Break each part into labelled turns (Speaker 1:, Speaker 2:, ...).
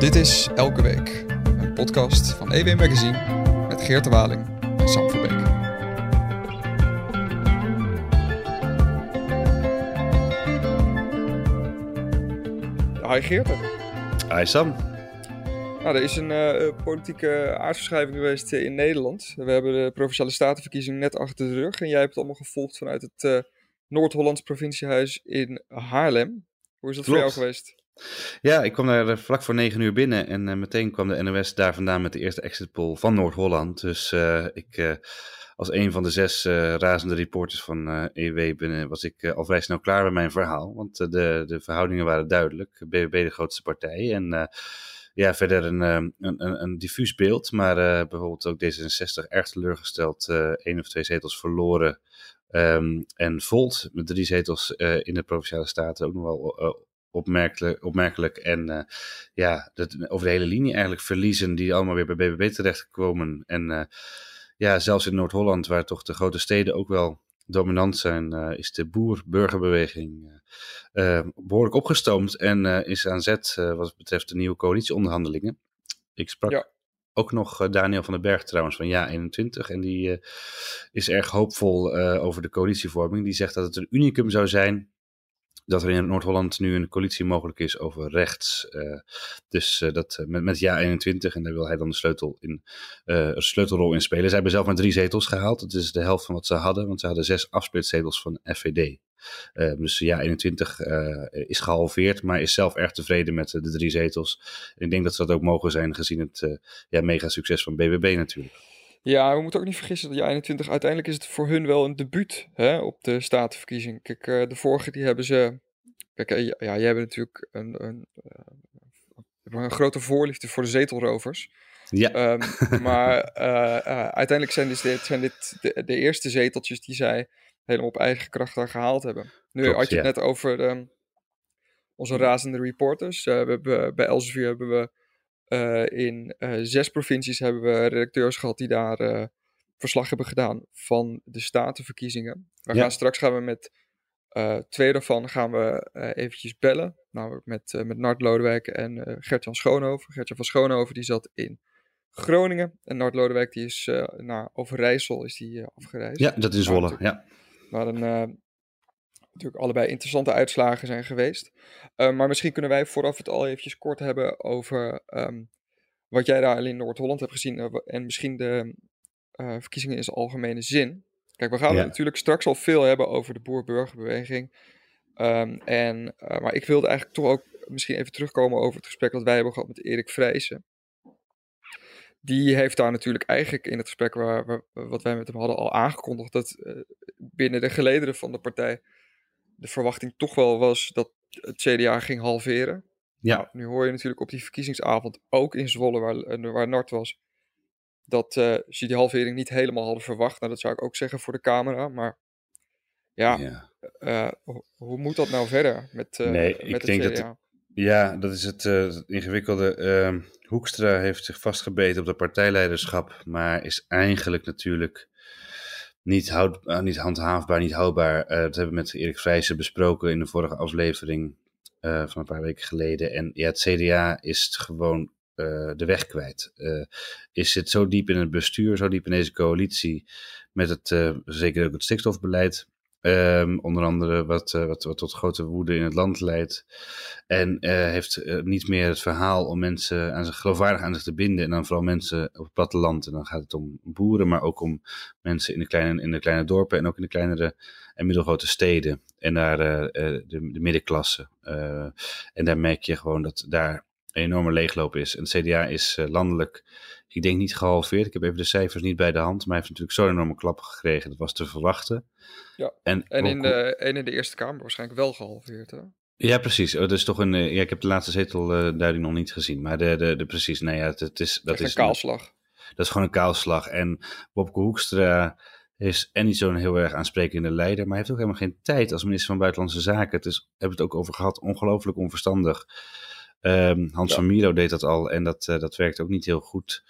Speaker 1: Dit is Elke Week, een podcast van EW Magazine met Geert de Waling en Sam Verbeek. Hi Geert.
Speaker 2: Hi Sam.
Speaker 1: Nou, er is een uh, politieke aardverschuiving geweest uh, in Nederland. We hebben de Provinciale Statenverkiezing net achter de rug. En jij hebt het allemaal gevolgd vanuit het uh, Noord-Hollands provinciehuis in Haarlem. Hoe is dat Klopt. voor jou geweest?
Speaker 2: Ja, ik kwam daar vlak voor negen uur binnen en meteen kwam de NOS daar vandaan met de eerste exit poll van Noord-Holland. Dus ik, als een van de zes razende reporters van EW binnen, was ik al vrij snel klaar met mijn verhaal. Want de, de verhoudingen waren duidelijk. BBB de grootste partij en ja, verder een, een, een, een diffuus beeld. Maar bijvoorbeeld ook D66 erg teleurgesteld. Één of twee zetels verloren. Um, en Volt met drie zetels in de Provinciale Staten ook nog wel opmerkelijk. opmerkelijk. En ja, dat, over de hele linie eigenlijk verliezen die allemaal weer bij BBB terechtkomen. En ja, zelfs in Noord-Holland, waar toch de grote steden ook wel dominant zijn, uh, is de boer-burgerbeweging uh, behoorlijk opgestoomd en uh, is aan zet wat betreft de nieuwe coalitieonderhandelingen. Ik sprak ja. ook nog Daniel van den Berg trouwens van Ja 21 en die is erg hoopvol over de coalitievorming. Die zegt dat het een unicum zou zijn dat er in Noord-Holland nu een coalitie mogelijk is over rechts. Uh, dus uh, dat met, met Ja 21, en daar wil hij dan de sleutel in, uh, een sleutelrol in spelen. Ze hebben zelf maar drie zetels gehaald. Dat is de helft van wat ze hadden, want ze hadden zes afsplitzetels van FVD. dus Ja 21 is gehalveerd, maar is zelf erg tevreden met de drie zetels. Ik denk dat ze dat ook mogen zijn, gezien het ja, mega succes van BBB natuurlijk.
Speaker 1: Ja, we moeten ook niet vergissen dat ja 21 uiteindelijk is het voor hun wel een debuut hè, op de statenverkiezing. Kijk, uh, de vorige die hebben ze. Kijk, uh, ja, jij hebt natuurlijk een, een, uh, een, grote voorliefde voor de zetelrovers.
Speaker 2: Ja.
Speaker 1: Um, maar uiteindelijk zijn, dus dit, zijn dit de, de, eerste zeteltjes die zij helemaal op eigen kracht daar gehaald hebben. Nu Klopt, had je het net over um, onze razende reporters. we hebben, bij Elsevier hebben we in uh, zes provincies hebben we redacteurs gehad die daar uh, verslag hebben gedaan van de statenverkiezingen. We ja. gaan straks gaan we met twee daarvan gaan we eventjes bellen. Namelijk met, met Nart Lodewijk en Gertjan Schoonhoven. Gertjan van Schoonhoven die zat in Groningen. En Nart Lodewijk die is naar Overijssel is die, afgereisd.
Speaker 2: Ja, dat is Zwolle, ja.
Speaker 1: Maar een natuurlijk allebei interessante uitslagen zijn geweest. Uh, maar misschien kunnen wij vooraf het al eventjes kort hebben over um, wat jij daar in Noord-Holland hebt gezien uh, en misschien de uh, verkiezingen in zijn algemene zin. Kijk, we gaan ja. natuurlijk straks al veel hebben over de boer-burgerbeweging. Um, en, maar ik wilde eigenlijk toch ook misschien even terugkomen over het gesprek dat wij hebben gehad met Erik Vrijsen. Die heeft daar natuurlijk eigenlijk in het gesprek waar, waar, wat wij met hem hadden al aangekondigd dat binnen de gelederen van de partij de verwachting toch wel was dat het CDA ging halveren.
Speaker 2: Ja.
Speaker 1: Nou, nu hoor je natuurlijk op die verkiezingsavond, ook in Zwolle, waar, eh, waar Nart was, dat uh, ze die halvering niet helemaal hadden verwacht. Nou, dat zou ik ook zeggen voor de camera. Maar ja, ja. Uh, hoe moet dat nou verder met, uh, nee, met ik denk CDA? Dat,
Speaker 2: ja, dat is het, het ingewikkelde. Ehm, Hoekstra heeft zich vastgebeten op de partijleiderschap, maar is eigenlijk natuurlijk niet, houd, uh, niet handhaafbaar, niet houdbaar. Uh, dat hebben we met Erik Vrijsen besproken in de vorige aflevering uh, van een paar weken geleden. En ja, het CDA is gewoon de weg kwijt. is het zo diep in het bestuur, zo diep in deze coalitie, met het, zeker ook het stikstofbeleid, Um, onder andere wat, uh, wat, wat, tot grote woede in het land leidt. En uh, heeft uh, niet meer het verhaal om mensen aan zich, geloofwaardig aan zich te binden. En dan vooral mensen op het platteland. En dan gaat het om boeren, maar ook om mensen in de kleine, in de kleine dorpen. En ook in de kleinere en middelgrote steden. En daar de, de middenklasse. en daar merk je gewoon dat daar een enorme leegloop is. En het CDA is landelijk ik denk niet gehalveerd. Ik heb even de cijfers niet bij de hand. Maar hij heeft natuurlijk zo'n enorme klap gekregen. Dat was te verwachten.
Speaker 1: Ja, en, en, in, de, en in de Eerste Kamer waarschijnlijk wel gehalveerd, hè?
Speaker 2: Ja, precies. Oh, dat is toch een. Eh, ja, ik heb de laatste zetelduiding uh, nog niet gezien. Maar de, de, de precies. Nee, ja, het, het is. Dat
Speaker 1: is een kaalslag.
Speaker 2: dat is gewoon een kaalslag. En Bobke Hoekstra is en niet zo'n heel erg aansprekende leider. Maar hij heeft ook helemaal geen tijd als minister van Buitenlandse Zaken. Het is, hebben we het ook over gehad. Ongelooflijk onverstandig. Um, Hans van Miro deed dat al en dat, uh, dat werkte ook niet heel goed.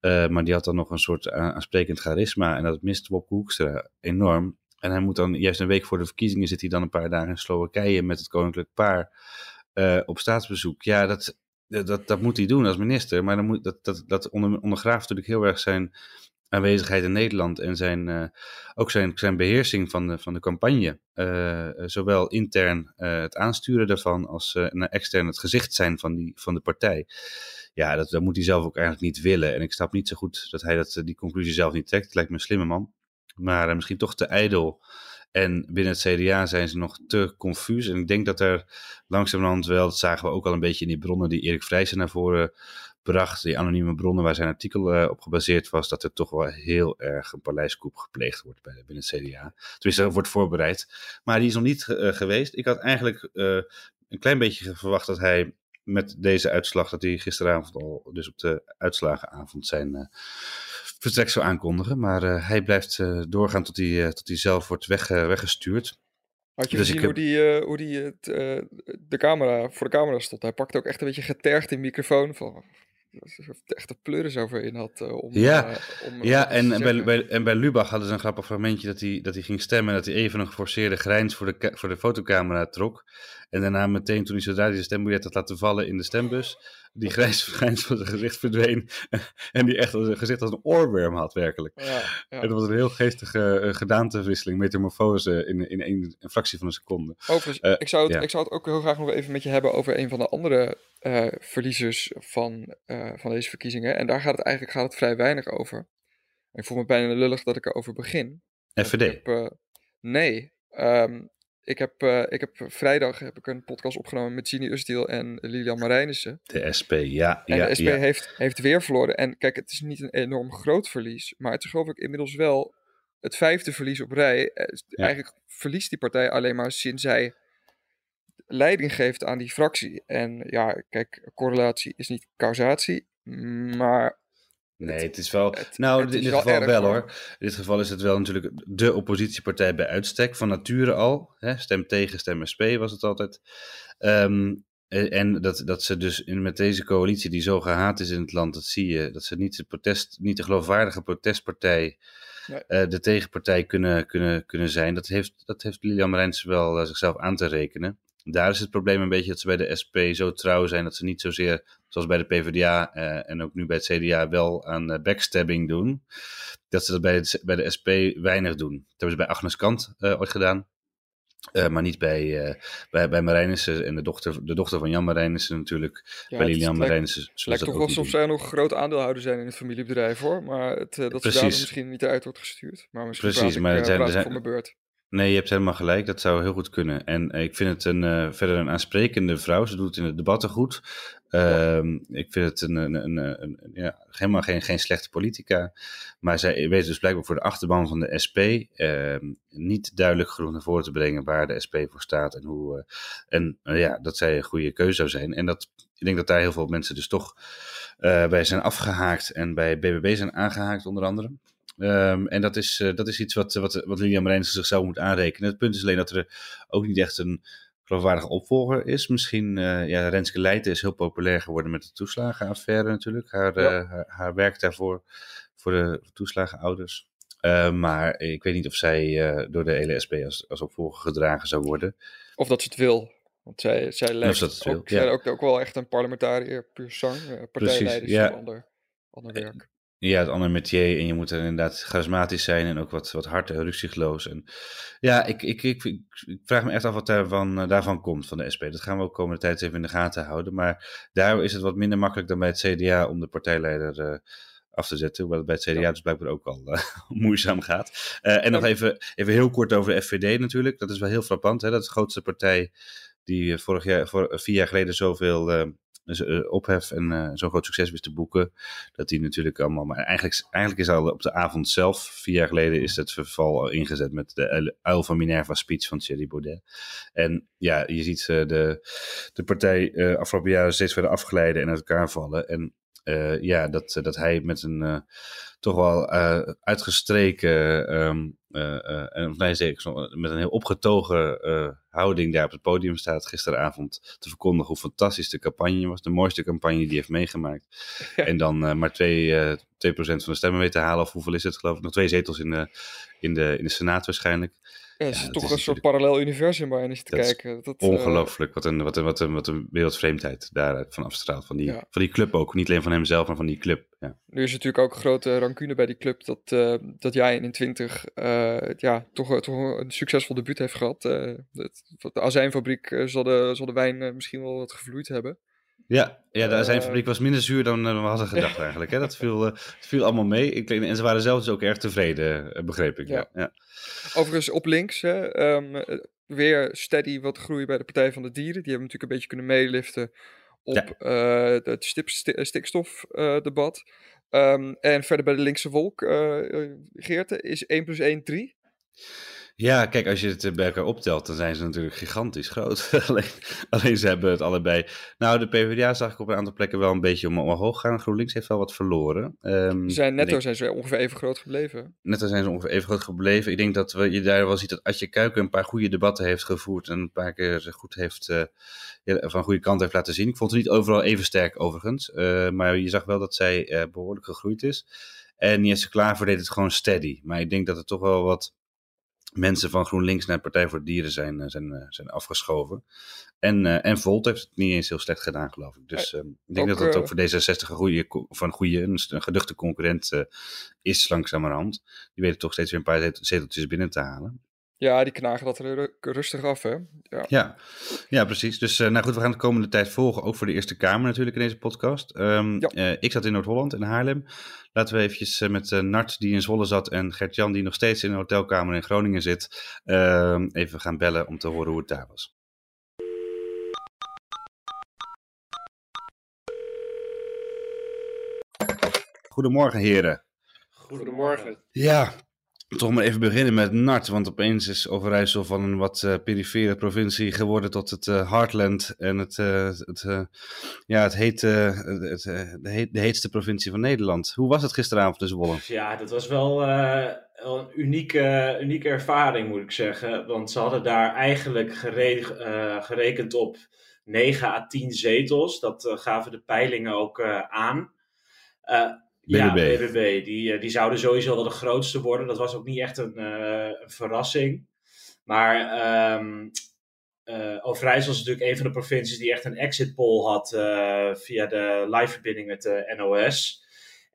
Speaker 2: Uh, maar die had dan nog een soort aansprekend charisma en dat mist Bob Hoekstra enorm. En hij moet dan, juist een week voor de verkiezingen, zit hij dan een paar dagen in Slowakije met het koninklijk paar uh, op staatsbezoek. Ja, dat, dat, dat moet hij doen als minister. Maar dan moet, dat, dat, dat onder, ondergraaft natuurlijk heel erg zijn aanwezigheid in Nederland en zijn, uh, ook zijn, zijn beheersing van de, van de campagne. Uh, zowel intern het aansturen daarvan als extern het gezicht zijn van, die, van de partij. Ja, dat, dat moet hij zelf ook eigenlijk niet willen. En ik snap niet zo goed dat hij dat, die conclusie zelf niet trekt. Het lijkt me een slimme man. Maar misschien toch te ijdel. En binnen het CDA zijn ze nog te confuus. En ik denk dat er langzamerhand wel, dat zagen we ook al een beetje in die bronnen die Erik Vrijsen naar voren bracht, die anonieme bronnen waar zijn artikel uh, op gebaseerd was, dat er toch wel heel erg een paleiskoep gepleegd wordt bij, binnen het CDA. Tenminste, wordt voorbereid. Maar die is nog niet uh, geweest. Ik had eigenlijk uh, een klein beetje verwacht dat hij met deze uitslag, dat hij gisteravond al, dus op de uitslagenavond, zijn vertrek zou aankondigen. Maar hij blijft doorgaan tot hij, tot hij zelf wordt weg, weggestuurd.
Speaker 1: Had je dus gezien hoe die, uh, hoe die uh, de camera, voor de camera stond? Hij pakte ook echt een beetje getergd in microfoon. Van, echt een pleuris over in had. Uh, om,
Speaker 2: ja, om, ja en, en bij, bij, en bij Lubach hadden ze een grappig fragmentje dat hij, dat hij ging stemmen. En dat hij even een geforceerde grijns voor de, voor de fotocamera trok. En daarna meteen, toen hij zodra hij de stembiljet had laten vallen in de stembus, die grijs, grijns van zijn gezicht verdween. en die echt zijn gezicht als een oorworm had, werkelijk. Ja, ja. En dat was een heel geestige uh, gedaantewisseling, metamorfose in, in een, een, fractie van een seconde.
Speaker 1: Overigens, uh, ik, zou het, ja. ik zou het ook heel graag nog even met je hebben over een van de andere uh, verliezers van, van deze verkiezingen. En daar gaat het eigenlijk gaat het vrij weinig over. ik voel me bijna lullig dat ik erover begin.
Speaker 2: FVD?
Speaker 1: Heb, nee, um, ik heb, uh, ik heb vrijdag heb ik een podcast opgenomen met Ginny Usdiel en Lilian Marijnissen.
Speaker 2: De SP, ja.
Speaker 1: En
Speaker 2: ja,
Speaker 1: de SP
Speaker 2: ja.
Speaker 1: Heeft, heeft weer verloren. En kijk, het is niet een enorm groot verlies. Maar het is geloof ik inmiddels wel het vijfde verlies op rij. Ja. Eigenlijk verliest die partij alleen maar sinds zij leiding geeft aan die fractie. En ja, kijk, correlatie is niet causatie. Maar
Speaker 2: Nee, het is wel. Het, nou, het in dit geval wel hoor. In dit geval is het wel natuurlijk de oppositiepartij bij uitstek, van nature al. Hè? Stem tegen, stem SP was het altijd. Um, en dat, dat ze dus in, met deze coalitie, die zo gehaat is in het land, dat zie je, dat ze niet de, protest, niet de geloofwaardige protestpartij, nee. uh, de tegenpartij kunnen, kunnen, kunnen zijn. Dat heeft, dat heeft Lilian Marijns wel uh, zichzelf aan te rekenen. Daar is het probleem een beetje dat ze bij de SP zo trouw zijn dat ze niet zozeer, zoals bij de PvdA uh, en ook nu bij het CDA, wel aan uh, backstabbing doen. Dat ze dat bij, het, bij de SP weinig doen. Dat hebben ze bij Agnes Kant uh, ooit gedaan. maar niet bij, bij, bij Marijnissen en de dochter, de dochter van Jan Marijnissen natuurlijk. Ja, bij Lilian Marijnissen.
Speaker 1: Het lijkt toch alsof zij nog groot aandeelhouder zijn in het familiebedrijf hoor. Maar het, dat Precies. ze daar misschien niet uit wordt gestuurd. Maar misschien
Speaker 2: Precies, maar er zijn, er zijn,
Speaker 1: voor mijn beurt.
Speaker 2: Nee, je hebt helemaal gelijk. Dat zou heel goed kunnen. En ik vind het een, uh, verder een aansprekende vrouw. Ze doet het in de debatten goed. Uh, ik vind het een, een, een, een, ja, helemaal geen, geen slechte politica. Maar zij weet dus blijkbaar voor de achterban van de SP uh, niet duidelijk genoeg naar voren te brengen waar de SP voor staat. En, hoe, en ja, dat zij een goede keuze zou zijn. En dat, ik denk dat daar heel veel mensen dus toch bij zijn afgehaakt. En bij BBB zijn aangehaakt onder andere. Um, en dat is, uh, dat is iets wat, wat, wat Lilian Marijnissen zichzelf moet aanrekenen. Het punt is alleen dat er ook niet echt een geloofwaardige opvolger is. Misschien, uh, ja, Renske Leijten is heel populair geworden met de toeslagenaffaire natuurlijk. Haar, ja. haar, haar, werk daarvoor, voor de toeslagenouders. Uh, maar ik weet niet of zij door de hele SP als, als opvolger gedragen zou worden.
Speaker 1: Of dat ze het wil. Want zij, zij lijkt ook, wil, ja. ook, ook wel echt een parlementariër puur zang. partijleider is ja. ander, ander werk.
Speaker 2: Ja, het andere metier. En je moet er inderdaad charismatisch zijn en ook wat, wat hard en ruzieloos. En ja, ik, ik, ik, ik, vraag me echt af wat daarvan, uh, daarvan komt van de SP. Dat gaan we ook komende tijd even in de gaten houden. Maar daar is het wat minder makkelijk dan bij het CDA om de partijleider uh, af te zetten. Hoewel het bij het CDA ja. dus blijkbaar ook al uh, moeizaam gaat. en nog even, even heel kort over de FVD natuurlijk. Dat is wel heel frappant. Hè? Dat is de grootste partij die vorig jaar, voor, vier jaar geleden zoveel uh, ophef en uh, zo'n groot succes wist te boeken. Dat die natuurlijk allemaal. Maar eigenlijk, eigenlijk is al op de avond zelf, vier jaar geleden, is het verval al ingezet met de Uil van Minerva speech van Thierry Baudet. En ja, je ziet uh, de, de partij afgelopen jaren steeds verder afglijden en uit elkaar vallen. En ja, dat, dat hij met een toch wel uitgestreken. Um, en nee, zeker met een heel opgetogen houding daar op het podium staat gisteravond te verkondigen hoe fantastisch de campagne was. De mooiste campagne die hij heeft meegemaakt. Ja. En dan maar 2, uh, 2% van de stemmen weten te halen. Of hoeveel is het geloof ik? Nog twee zetels in de, in de, in de Senaat waarschijnlijk.
Speaker 1: Ja, het is
Speaker 2: het
Speaker 1: toch
Speaker 2: is
Speaker 1: een soort parallel universum waarin je te
Speaker 2: Dat is
Speaker 1: kijken. Dat, eh,
Speaker 2: Ongelooflijk, wat een, wat, een, wat, een, wat een wereldvreemdheid daaruit van afstraalt. Van die,
Speaker 1: Ja.
Speaker 2: van die club ook, niet alleen van hemzelf, maar van die club. Ja,
Speaker 1: Nu is natuurlijk ook grote rancune bij die club dat, eh, dat jij in 20 eh, ja, toch, toch een succesvol debuut heeft gehad. Eh, het- de azijnfabriek zal, de, zal de wijn misschien wel wat gevloeid hebben.
Speaker 2: Ja, ja de
Speaker 1: Eh,
Speaker 2: azijnfabriek was minder zuur dan eh, we hadden gedacht eigenlijk. Hè? Dat viel, eh, het viel allemaal mee. Ik, en ze waren zelf dus ook erg tevreden, begreep ik. Ja.
Speaker 1: Ja. Overigens op links, hè, ehm, eh, weer steady wat groei bij de Partij van de Dieren. Die hebben natuurlijk een beetje kunnen meeliften op
Speaker 2: Ja.
Speaker 1: het stip- sti- stikstofdebat. Ehm, en verder bij de linkse wolk, Geerte, is 1 plus 1 3.
Speaker 2: Ja, kijk, als je het eh, bij elkaar optelt, dan zijn ze natuurlijk gigantisch groot. alleen, alleen ze hebben het allebei. Nou, de PvdA zag ik op een aantal plekken wel een beetje om- omhoog gaan. GroenLinks heeft wel wat verloren. Ehm,
Speaker 1: Ze zijn netto
Speaker 2: denk-
Speaker 1: zijn ze ongeveer even groot gebleven.
Speaker 2: Netto zijn ze ongeveer even groot gebleven. Ik denk dat we, je daar wel ziet dat Adje Kuiken een paar goede debatten heeft gevoerd. En een paar keer goed heeft, eh, ja, van goede kant heeft laten zien. Ik vond het niet overal even sterk overigens. eh, maar je zag wel dat zij eh, behoorlijk gegroeid is. En Jesse Klaver deed het gewoon steady. Maar ik denk dat er toch wel wat mensen van GroenLinks naar Partij voor de Dieren zijn, eh, zijn, eh, zijn afgeschoven. En, eh, en Volt heeft het niet eens heel slecht gedaan, geloof ik. Dus eh, ik denk
Speaker 1: ook,
Speaker 2: dat dat ook voor D66 een goede, een goede, een, geduchte concurrent eh, is langzamerhand. Die weten toch steeds weer een paar zet- zeteltjes binnen te halen.
Speaker 1: Ja, die knagen dat er ru- rustig af, hè. Ja.
Speaker 2: Ja, ja precies. Dus eh, nou goed, we gaan de komende tijd volgen. Ook voor de Eerste Kamer natuurlijk in deze podcast. Ehm,
Speaker 1: Ja.
Speaker 2: eh, ik zat in Noord-Holland, in Haarlem. Laten we eventjes eh, met eh, Nart, die in Zwolle zat, en Gert-Jan, die nog steeds in een hotelkamer in Groningen zit, ehm, even gaan bellen om te horen hoe het daar was. Goedemorgen, heren.
Speaker 3: Goedemorgen.
Speaker 2: Ja, toch maar even beginnen met Nart. Want opeens is Overijssel van een wat eh, perifere provincie geworden tot het eh, Heartland. En het, eh, het, ja, het heet, het, de, heet, de heetste provincie van Nederland. Hoe was het gisteravond in Zwolle?
Speaker 3: Ja, dat was wel een unieke, unieke ervaring, moet ik zeggen. Want ze hadden daar eigenlijk gere- gerekend op 9 à 10 zetels. Dat gaven de peilingen ook aan. Ja,
Speaker 2: BBB.
Speaker 3: Die, eh, die zouden sowieso wel de grootste worden. Dat was ook niet echt een, eh, een verrassing. Maar ehm eh, Overijssel is natuurlijk een van de provincies die echt een exit poll had via de live-verbinding met de NOS.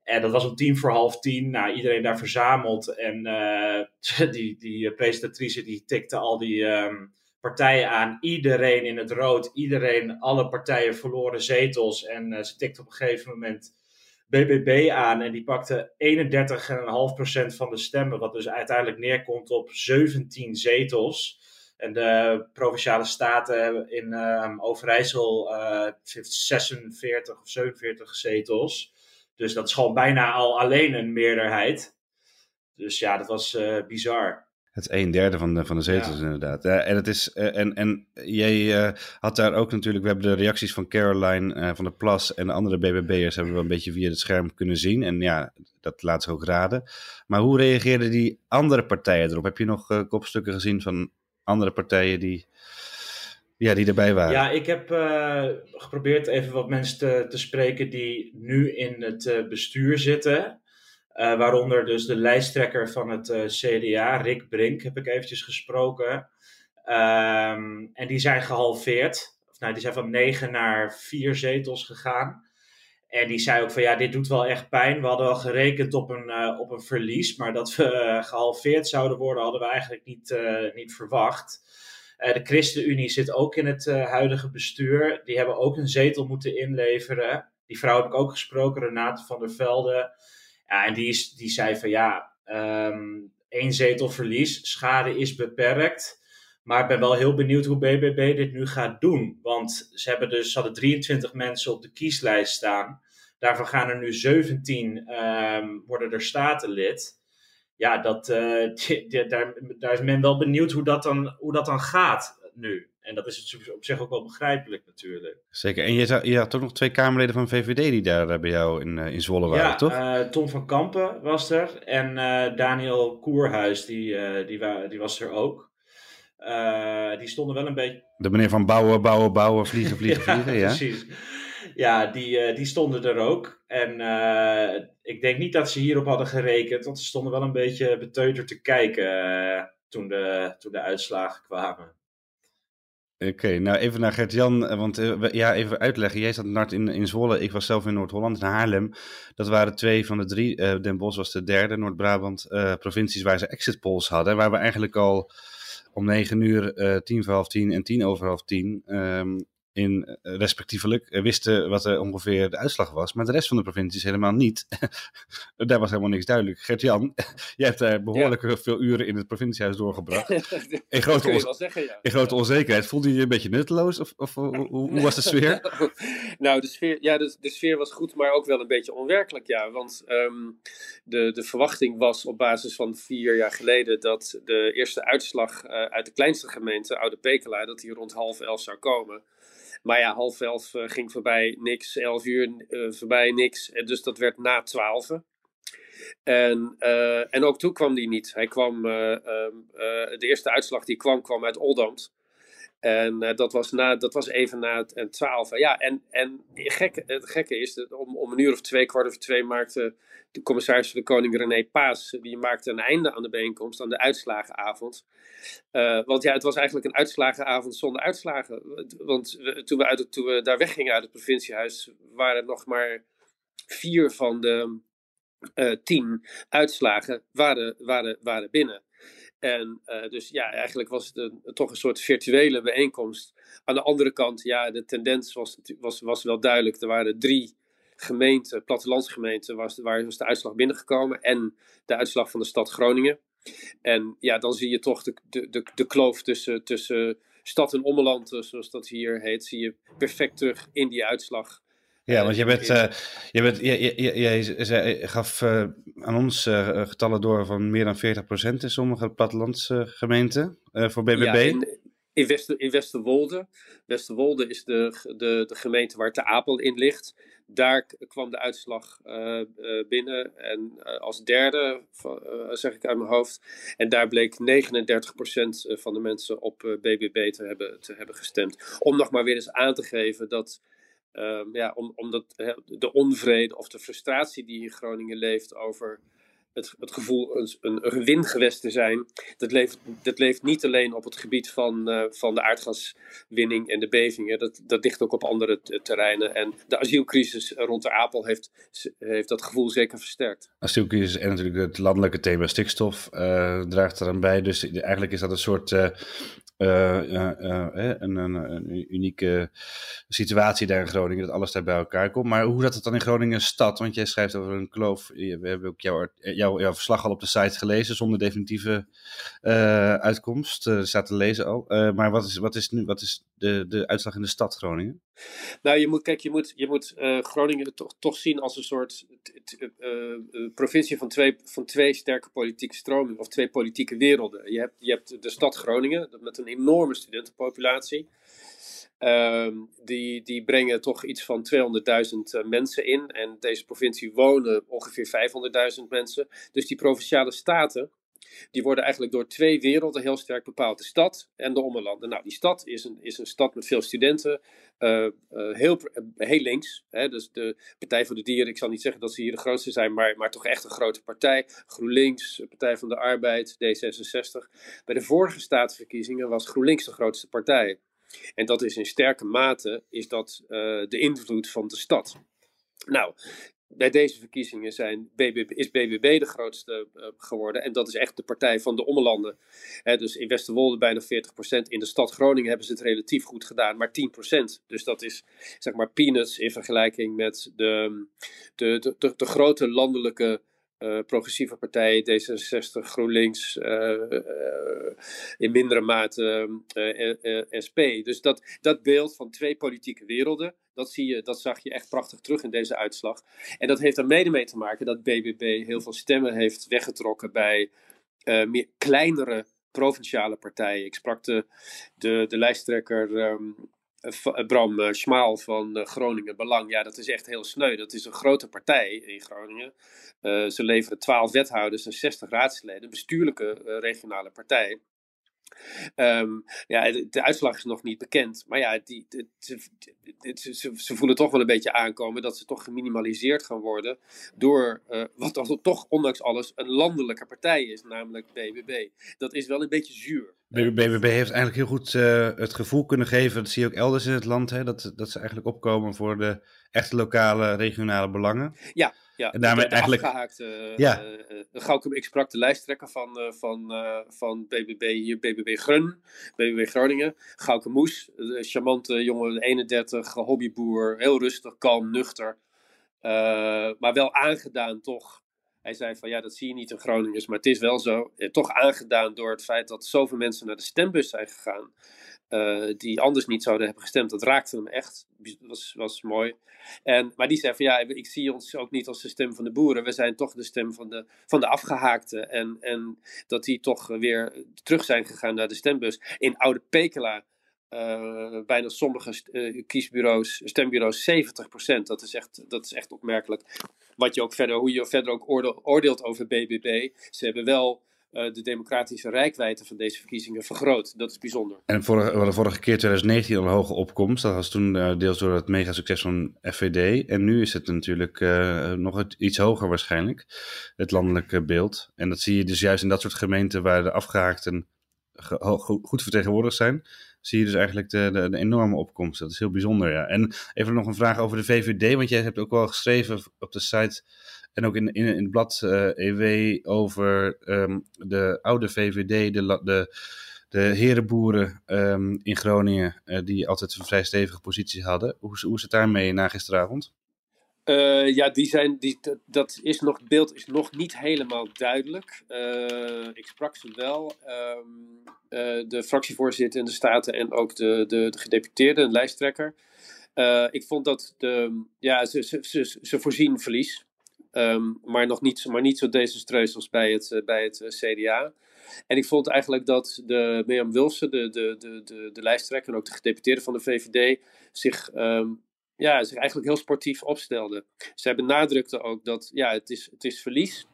Speaker 3: En dat was om tien voor half tien. Nou, iedereen daar verzameld. En die, die presentatrice die tikte al die ehm, partijen aan. Iedereen in het rood. Iedereen, alle partijen verloren zetels. En ze tikte op een gegeven moment BBB aan. En die pakte 31,5% van de stemmen. Wat dus uiteindelijk neerkomt op 17 zetels. En de provinciale staten in ehm, Overijssel eh, heeft 46 of 47 zetels. Dus dat is gewoon bijna al alleen een meerderheid. Dus ja, dat was eh, bizar.
Speaker 2: Het een derde van de, van de zetels
Speaker 3: Ja.
Speaker 2: inderdaad. Ja, en, het is, eh, en, en jij eh, had daar ook natuurlijk, we hebben de reacties van Caroline eh, van der Plas en de andere BBB'ers hebben we een beetje via het scherm kunnen zien. En ja, dat laat ze ook raden. Maar hoe reageerden die andere partijen erop? Heb je nog kopstukken gezien van andere partijen die, ja, die erbij waren?
Speaker 3: Ja, ik heb geprobeerd even wat mensen te, te spreken die nu in het bestuur zitten. Eh, waaronder dus de lijsttrekker van het eh, CDA, Rick Brink, heb ik eventjes gesproken. Ehm, en die zijn gehalveerd. Of nou, die zijn van negen naar vier zetels gegaan. En die zei ook van ja, dit doet wel echt pijn. We hadden wel gerekend op een, eh, op een verlies. Maar dat we eh, gehalveerd zouden worden, hadden we eigenlijk niet, niet verwacht. De ChristenUnie zit ook in het huidige bestuur. Die hebben ook een zetel moeten inleveren. Die vrouw heb ik ook gesproken, Renate van der Velde. Ja, en die, is, die zei van ja, ehm één zetel verlies, schade is beperkt. Maar ik ben wel heel benieuwd hoe BBB dit nu gaat doen. Want ze, hebben dus, hadden 23 mensen op de kieslijst staan. Daarvan gaan er nu 17 ehm, worden er statenlid. Ja, dat, eh, daar, daar is men wel benieuwd hoe dat dan, hoe dat dan gaat nu. En dat is op zich ook wel begrijpelijk natuurlijk.
Speaker 2: Zeker. En je, zou- je had ook nog twee Kamerleden van VVD die daar eh, bij jou in, eh, in Zwolle waren,
Speaker 3: ja,
Speaker 2: toch?
Speaker 3: eh, Tom van Kampen was er. En Daniel Koerhuis, die, die, wa- die was er ook. Die stonden wel een beetje
Speaker 2: De meneer van bouwen, bouwen, bouwen, vliegen, vliegen, vliegen, ja?
Speaker 3: precies. Ja, die, die stonden er ook. En ik denk niet dat ze hierop hadden gerekend, want ze stonden wel een beetje beteuterd te kijken toen de, toen de uitslagen kwamen.
Speaker 2: Oké, nou even naar Gert-Jan, eh, want uh, ja, even uitleggen. Jij zat Nart in, in Zwolle, ik was zelf in Noord-Holland, in Haarlem. Dat waren twee van de drie, uh, Den Bosch was de derde, Noord-Brabant, provincies waar ze exit polls hadden. Waar we eigenlijk al om negen uur, tien voor half tien en tien over half tien um, in eh, respectievelijk eh, wisten wat er ongeveer de uitslag was. Maar de rest van de provincies helemaal niet. daar was helemaal niks duidelijk. Gert-Jan, jij hebt daar behoorlijk veel uren in het provinciehuis doorgebracht. in, grote zeggen, ja. in grote onzekerheid. Voelde je je een beetje nutteloos? Of, of hoe, hoe, was de sfeer?
Speaker 4: nou, de sfeer, ja, de, de, sfeer was goed, maar ook wel een beetje onwerkelijk. Ja, want um, de, de verwachting was op basis van vier jaar geleden dat de eerste uitslag uh, uit de kleinste gemeente, Oude Pekela, dat die rond half elf zou komen. Maar ja, half elf uh, ging voorbij niks, elf uur uh, voorbij niks. Dus dat werd na twaalf. En, uh, en ook toen kwam die niet. Hij kwam, ehm, de eerste uitslag die kwam, kwam uit Oldambt. En dat, was na, dat was even na het twaalf. Ja, en, en het gekke is, om, om een uur of twee, kwart over twee, maakte de commissaris van de Koning René Paas, die maakte een einde aan de bijeenkomst, aan de uitslagenavond. Uh, want ja, het was eigenlijk een uitslagenavond zonder uitslagen. Want toen, we uit toen we daar weggingen uit het provinciehuis, waren er nog maar vier van de tien uitslagen waren, waren, waren binnen. En uh, dus ja, eigenlijk was het een, toch een soort virtuele bijeenkomst. Aan de andere kant, ja, de tendens was, was, was wel duidelijk. Er waren drie gemeenten, plattelandsgemeenten, was, waar was de uitslag binnengekomen. En de uitslag van de stad Groningen. En ja, dan zie je toch de, de, de, de kloof tussen, tussen stad en ommeland, eh, zoals dat hier heet, zie je perfect terug in die uitslag.
Speaker 2: Ja, eh, want je bent, uh, je bent, jij, jij, jij gaf uh, aan ons uh, getallen door van meer dan 40% in sommige plattelandsgemeenten voor BBB. Ja,
Speaker 4: in, in, Wester, in Westerwolde. Westerwolde is de, de, de gemeente waar de Apel in ligt. Daar kwam de uitslag binnen. En als derde, zeg ik uit mijn hoofd. En daar bleek 39% van de mensen op BBB te hebben, te hebben gestemd. Om nog maar weer eens aan te geven dat. Ja, om, omdat de onvrede of de frustratie die in Groningen leeft over het, het gevoel een, een, wingewest te zijn, dat leeft, dat leeft niet alleen op het gebied van, uh, van de aardgaswinning en de bevingen. Dat, dat ligt ook op andere terreinen. En de asielcrisis rond de Apel heeft, heeft dat gevoel zeker versterkt.
Speaker 2: Asielcrisis en natuurlijk het landelijke thema stikstof uh, draagt eraan bij. Dus eigenlijk is dat een soort uh, uh, een, een, een, unieke situatie daar in Groningen, dat alles daar bij elkaar komt. Maar hoe zat het dan in Groningen stad? Want jij schrijft over een kloof. We hebben ook jouw, jouw, jouw verslag al op de site gelezen, zonder definitieve uitkomst. Er staat te lezen al. maar wat is, wat is nu wat is de, de uitslag in de stad Groningen?
Speaker 4: Nou, je moet, kijk, je moet, je moet Groningen toch, toch zien als een soort provincie van twee, van twee sterke politieke stromingen, of twee politieke werelden. Je hebt, je hebt de stad Groningen, met een enorme studentenpopulatie. Uh, die, die brengen toch iets van 200.000 uh, mensen in. En deze provincie wonen ongeveer 500.000 mensen. Dus die provinciale staten, die worden eigenlijk door twee werelden heel sterk bepaald. De stad en de ommelanden. Nou, die stad is een, is een stad met veel studenten. Uh, uh, heel, heel links. Hè? Dus de Partij voor de Dieren, ik zal niet zeggen dat ze hier de grootste zijn, maar, maar toch echt een grote partij. GroenLinks, Partij van de Arbeid, D66. Bij de vorige staatsverkiezingen was GroenLinks de grootste partij. En dat is in sterke mate is dat, de invloed van de stad. Nou, bij deze verkiezingen zijn is BBB de grootste uh, geworden. En dat is echt de partij van de ommelanden. Dus in Westerwolde bijna 40%. In de stad Groningen hebben ze het relatief goed gedaan, maar 10%. Dus dat is zeg maar peanuts in vergelijking met de, de, de, de, de grote landelijke uh, progressieve partijen, D66, GroenLinks, uh, uh, in mindere mate SP. Dus dat, dat beeld van twee politieke werelden, dat, zie je, dat zag je echt prachtig terug in deze uitslag. En dat heeft er mede mee te maken dat BBB heel veel stemmen heeft weggetrokken bij meer kleinere provinciale partijen. Ik sprak de, de, de lijsttrekker um, Bram uh, Schmaal van uh, Groningen Belang. Ja, dat is echt heel sneu. Dat is een grote partij in Groningen. Ze leveren 12 wethouders en 60 raadsleden. Een bestuurlijke regionale partij. Ehm, ja, de, uitslag is nog niet bekend. Maar ja, die, ze, voelen toch wel een beetje aankomen dat ze toch geminimaliseerd gaan worden. Door wat toch, ondanks alles, een landelijke partij is, namelijk BBB. Dat is wel een beetje zuur.
Speaker 2: BBB heeft eigenlijk heel goed uh, het gevoel kunnen geven, dat zie je ook elders in het land, hè, dat, dat ze eigenlijk opkomen voor de echte lokale, regionale belangen.
Speaker 4: Ja, ja, en daarmee eigenlijk. Afgehaakt, uh, ja. Uh, ik sprak de lijsttrekker van, uh, van, van BBB hier, BBB Grun, BBB Groningen. Gauke Moes, charmante jongen, 31, hobbyboer, heel rustig, kalm, nuchter. maar wel aangedaan toch. Hij zei van ja, dat zie je niet in Groningen, maar het is wel zo. toch aangedaan door het feit dat zoveel mensen naar de stembus zijn gegaan. Uh, die anders niet zouden hebben gestemd. Dat raakte hem echt. Was, was mooi. En, maar die zei van ja, ik zie ons ook niet als de stem van de boeren. We zijn toch de stem van de, van de afgehaakten. En, en dat die toch weer terug zijn gegaan naar de stembus. In Oude Pekela, uh, bijna sommige uh, kiesbureaus, stembureaus 70%. Dat is, echt, dat is echt opmerkelijk. Wat je ook verder, hoe je verder ook oordeelt over BBB. Ze hebben wel eh, de democratische rijkwijde van deze verkiezingen vergroot. Dat is bijzonder.
Speaker 2: En vorige, we vorige keer 2019 al een hoge opkomst. Dat was toen deels door het mega succes van FVD. En nu is het natuurlijk nog iets hoger waarschijnlijk, het landelijke beeld. En dat zie je dus juist in dat soort gemeenten waar de afgehaakten goed vertegenwoordigd zijn. Zie je dus eigenlijk de, de, de, enorme opkomst. Dat is heel bijzonder, ja. En even nog een vraag over de VVD. Want jij hebt ook wel geschreven op de site en ook in, in, in het blad EW eh, e over ehm, de oude VVD, de, de, de herenboeren um, in Groningen, uh, die altijd een vrij stevige positie hadden. Hoe, hoe is het daarmee na gisteravond?
Speaker 4: Uh, ja, die zijn, die, dat is nog, het beeld is nog niet helemaal duidelijk. Uh, ik sprak ze wel, um, uh, de fractievoorzitter in de Staten en ook de, de, de gedeputeerde, een lijsttrekker. ik vond dat de, ja, ze, ze, ze, ze voorzien verlies. Um, maar nog niet, maar niet zo desastreus als bij het, bij het CDA. En ik vond eigenlijk dat de Mirjam Wilson, de, de, de, de, de lijsttrekker en ook de gedeputeerde van de VVD, zich, um, ja, zich eigenlijk heel sportief opstelde. Zij benadrukte ook dat ja, het, is, het is verlies.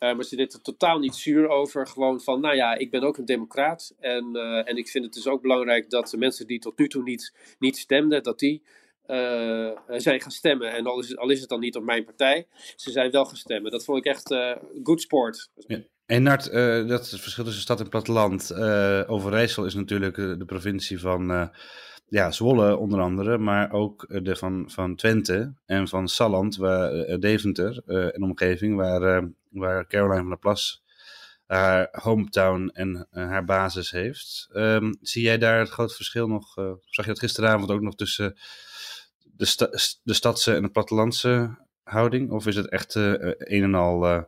Speaker 4: Uh, maar ze deed er totaal niet zuur over. Gewoon van, nou ja, ik ben ook een democraat. En, en ik vind het dus ook belangrijk dat de mensen die tot nu toe niet, niet stemden, dat die uh, zijn gaan stemmen. En al is, het, al is het dan niet op mijn partij, ze zijn wel gaan stemmen. Dat vond ik echt good sport.
Speaker 2: Ja. En Nart, dat is verschil tussen stad en platteland. Overijssel is natuurlijk de provincie van ja, Zwolle onder andere, maar ook de van, van Twente en van Salland, waar, Deventer en omgeving, waar, waar Caroline van der Plas haar hometown en haar basis heeft. Um, zie jij daar het grote verschil nog? zag je dat gisteravond ook nog tussen de, de stadse en de plattelandse houding? Of is het echt uh, een en al uh,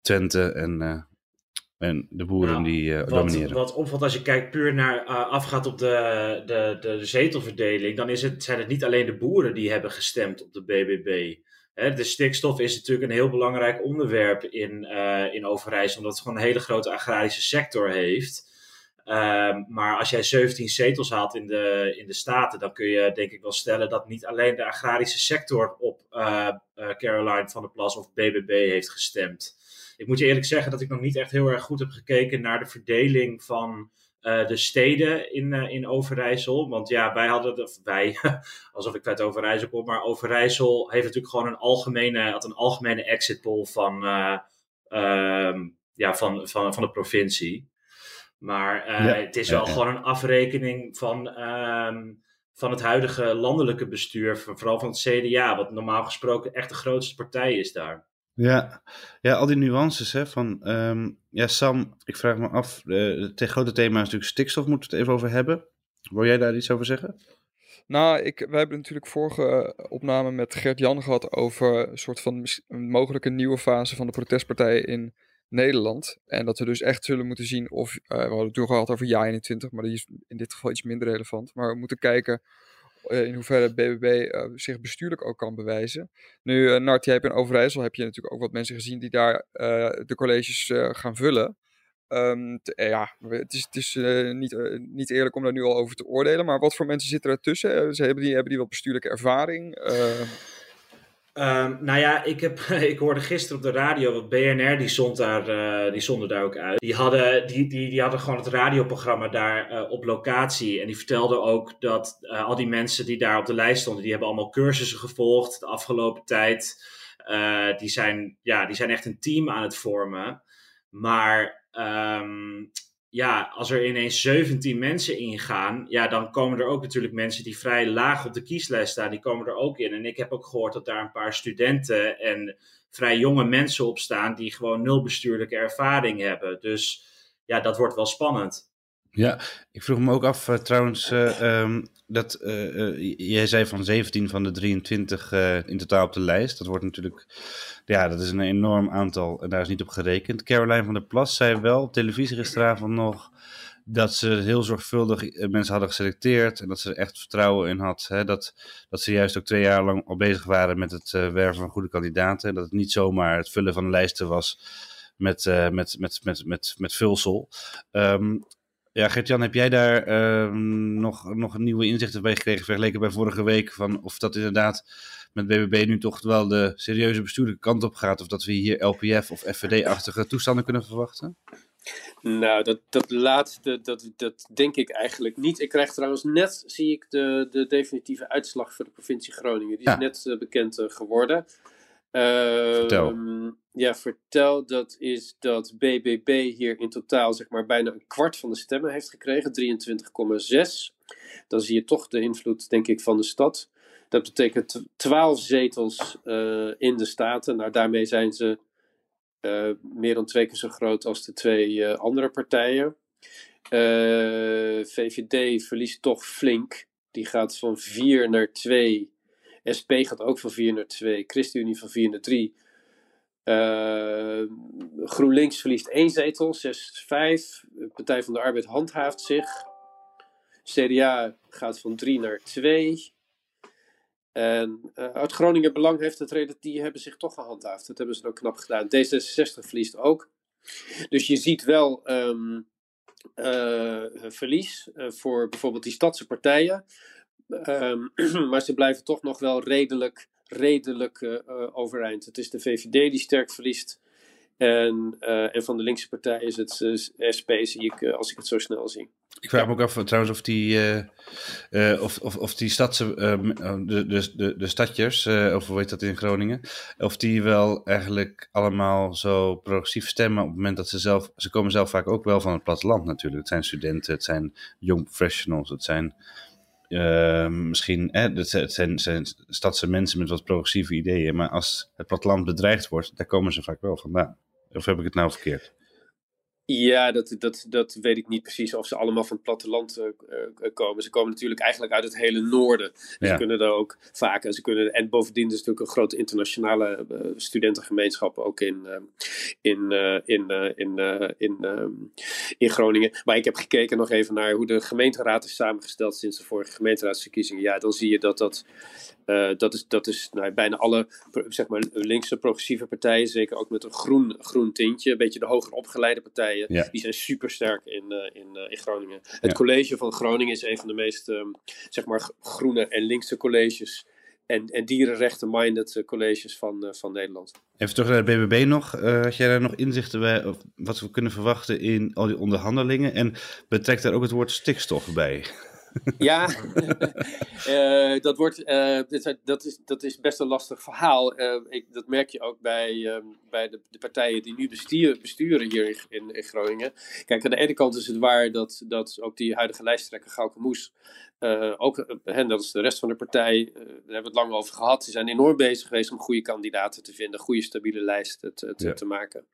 Speaker 2: Twente en, uh, en de boeren nou, die wat, domineren?
Speaker 3: Wat opvalt als je kijkt puur naar afgaat op de, de, de, zetelverdeling, dan is het, zijn het niet alleen de boeren die hebben gestemd op de BBB. Hè, de stikstof is natuurlijk een heel belangrijk onderwerp in, in Overijssel, omdat het gewoon een hele grote agrarische sector heeft. Um, maar als jij 17 zetels haalt in de, in de Staten, dan kun je denk ik wel stellen dat niet alleen de agrarische sector op uh, uh, Caroline van der Plas of BBB heeft gestemd. Ik moet je eerlijk zeggen dat ik nog niet echt heel erg goed heb gekeken naar de verdeling van uh, de steden in, in Overijssel. Want ja, wij hadden, of wij, alsof ik uit Overijssel kom, maar Overijssel heeft natuurlijk gewoon een algemene, had een algemene exit poll van, um, ja, van, van, van de provincie. Maar het is wel gewoon een afrekening van, um, van het huidige landelijke bestuur, vooral van het CDA, wat normaal gesproken echt de grootste partij is daar.
Speaker 2: Ja, ja al die nuances hè, van, um, ja Sam, ik vraag me af, uh, het grote thema is natuurlijk stikstof, moeten we het even over hebben. Wil jij daar iets over zeggen?
Speaker 1: Nou, ik, we hebben natuurlijk vorige opname met Gert-Jan gehad over een soort van mogelijke nieuwe fase van de protestpartij in Nederland. En dat we dus echt zullen moeten zien of, uh, we hadden het toen gehad over ja 21, maar die is in dit geval iets minder relevant. Maar we moeten kijken in hoeverre BBB eh, zich bestuurlijk ook kan bewijzen. Nu, uh, Nart, jij hebt in Overijssel heb je natuurlijk ook wat mensen gezien die daar de colleges gaan vullen. Um, ja, het is, het is niet, niet eerlijk om daar nu al over te oordelen, maar wat voor mensen zitten er tussen? Ze hebben, die, hebben die wel bestuurlijke ervaring?
Speaker 3: Um, nou ja, ik, heb, ik hoorde gisteren op de radio, wat BNR die zond, daar, uh, die daar ook uit. Die hadden, die, die, die hadden gewoon het radioprogramma daar uh, op locatie. En die vertelden ook dat uh, al die mensen die daar op de lijst stonden, die hebben allemaal cursussen gevolgd de afgelopen tijd. die, zijn, ja, die zijn echt een team aan het vormen. Maar um, ja, als er ineens 17 mensen ingaan, ja, dan komen er ook natuurlijk mensen die vrij laag op de kieslijst staan, die komen er ook in. En ik heb ook gehoord dat daar een paar studenten en vrij jonge mensen op staan die gewoon nul bestuurlijke ervaring hebben. Dus ja, dat wordt wel spannend.
Speaker 2: Ja, ik vroeg me ook af uh, trouwens, uh, um, dat uh, jij zei van 17 van de 23 in totaal op de lijst. Dat wordt natuurlijk, ja, dat is een enorm aantal en daar is niet op gerekend. Caroline van der Plas zei wel televisie gisteravond nog dat ze heel zorgvuldig mensen hadden geselecteerd en dat ze er echt vertrouwen in had. Hè, dat, dat ze juist ook twee jaar lang al bezig waren met het werven van goede kandidaten. Dat het niet zomaar het vullen van lijsten was met, met, met, met, met, met vulsel. Um, ja, Gert-Jan, heb jij daar uh, nog, nog nieuwe inzichten bij gekregen vergeleken bij vorige week? Van of dat inderdaad met BBB nu toch wel de serieuze bestuurlijke kant op gaat? Of dat we hier LPF of FVD-achtige toestanden kunnen verwachten?
Speaker 4: Nou, dat, dat laatste, dat, dat denk ik eigenlijk niet. Ik krijg trouwens net, zie ik, de, de definitieve uitslag voor de provincie Groningen. Die is net uh, bekend uh, geworden.
Speaker 2: Vertel.
Speaker 4: Ehm, ja, vertel, dat is dat BBB hier in totaal zeg maar bijna een kwart van de stemmen heeft gekregen, 23,6. Dan zie je toch de invloed, denk ik, van de stad. Dat betekent 12 zetels uh, in de Staten. Nou, daarmee zijn ze uh, meer dan twee keer zo groot als de twee uh, andere partijen. VVD verliest toch flink. Die gaat van 4 naar 2. SP gaat ook van 4 naar 2. ChristenUnie van 4 naar 3. Uh, GroenLinks verliest één zetel, 6-5. Partij van de Arbeid handhaaft zich. CDA gaat van 3 naar 2. En uh, uit Groningen Belang heeft het die hebben zich toch gehandhaafd. Dat hebben ze ook knap gedaan. D66 verliest ook. Dus je ziet wel um, uh, verlies voor bijvoorbeeld die stadse partijen. Um, maar ze blijven toch nog wel redelijk redelijk uh, overeind. Het is de VVD die sterk verliest. En, uh, en van de linkse partij is het SP, zie ik, als ik het zo snel zie.
Speaker 2: Ik vraag me ook af trouwens of die, of, of, of die stadse, de, de, de, de stadjers, of hoe heet dat in Groningen, of die wel eigenlijk allemaal zo progressief stemmen op het moment dat ze zelf, ze komen zelf vaak ook wel van het platteland natuurlijk. Het zijn studenten, het zijn young professionals, het zijn uh, misschien, hè, het zijn, zijn stadse mensen met wat progressieve ideeën, maar als het platteland bedreigd wordt, daar komen ze vaak wel vandaan. Of heb ik het nou verkeerd?
Speaker 4: Ja, dat, dat, dat weet ik niet precies of ze allemaal van het platteland uh, komen. Ze komen natuurlijk eigenlijk uit het hele noorden. Ja. Ze kunnen daar ook vaak. En, ze kunnen, en bovendien is het natuurlijk een grote internationale uh, studentengemeenschap ook in, in, in, in, in, in Groningen. Maar ik heb gekeken nog even naar hoe de gemeenteraad is samengesteld sinds de vorige gemeenteraadsverkiezingen. Ja, dan zie je dat dat uh, dat is, dat is nou, bijna alle zeg maar, linkse progressieve partijen, zeker ook met een groen, groen tintje. Een beetje de hoger opgeleide partijen,
Speaker 2: ja.
Speaker 4: die zijn super sterk in, uh, in, uh, in Groningen. Het college van Groningen is een van de meest um, zeg maar, groene en linkse colleges. En, en dierenrechten-minded colleges van, van Nederland.
Speaker 2: Even terug naar de BBB nog. had jij daar nog inzichten bij of wat we kunnen verwachten in al die onderhandelingen? En betrekt daar ook het woord stikstof bij?
Speaker 4: Ja, uh, dat, wordt, uh, dat, is, dat is best een lastig verhaal. Uh, ik, dat merk je ook bij, um, bij de, de, partijen die nu bestuur, besturen hier in, in, Groningen. Kijk, aan de ene kant is het waar dat, dat ook die huidige lijsttrekker Gauke Moes, ook, en dat is de rest van de partij, daar hebben we het lang over gehad. Ze zijn enorm bezig geweest om goede kandidaten te vinden, goede stabiele lijsten te, te, ja. te maken.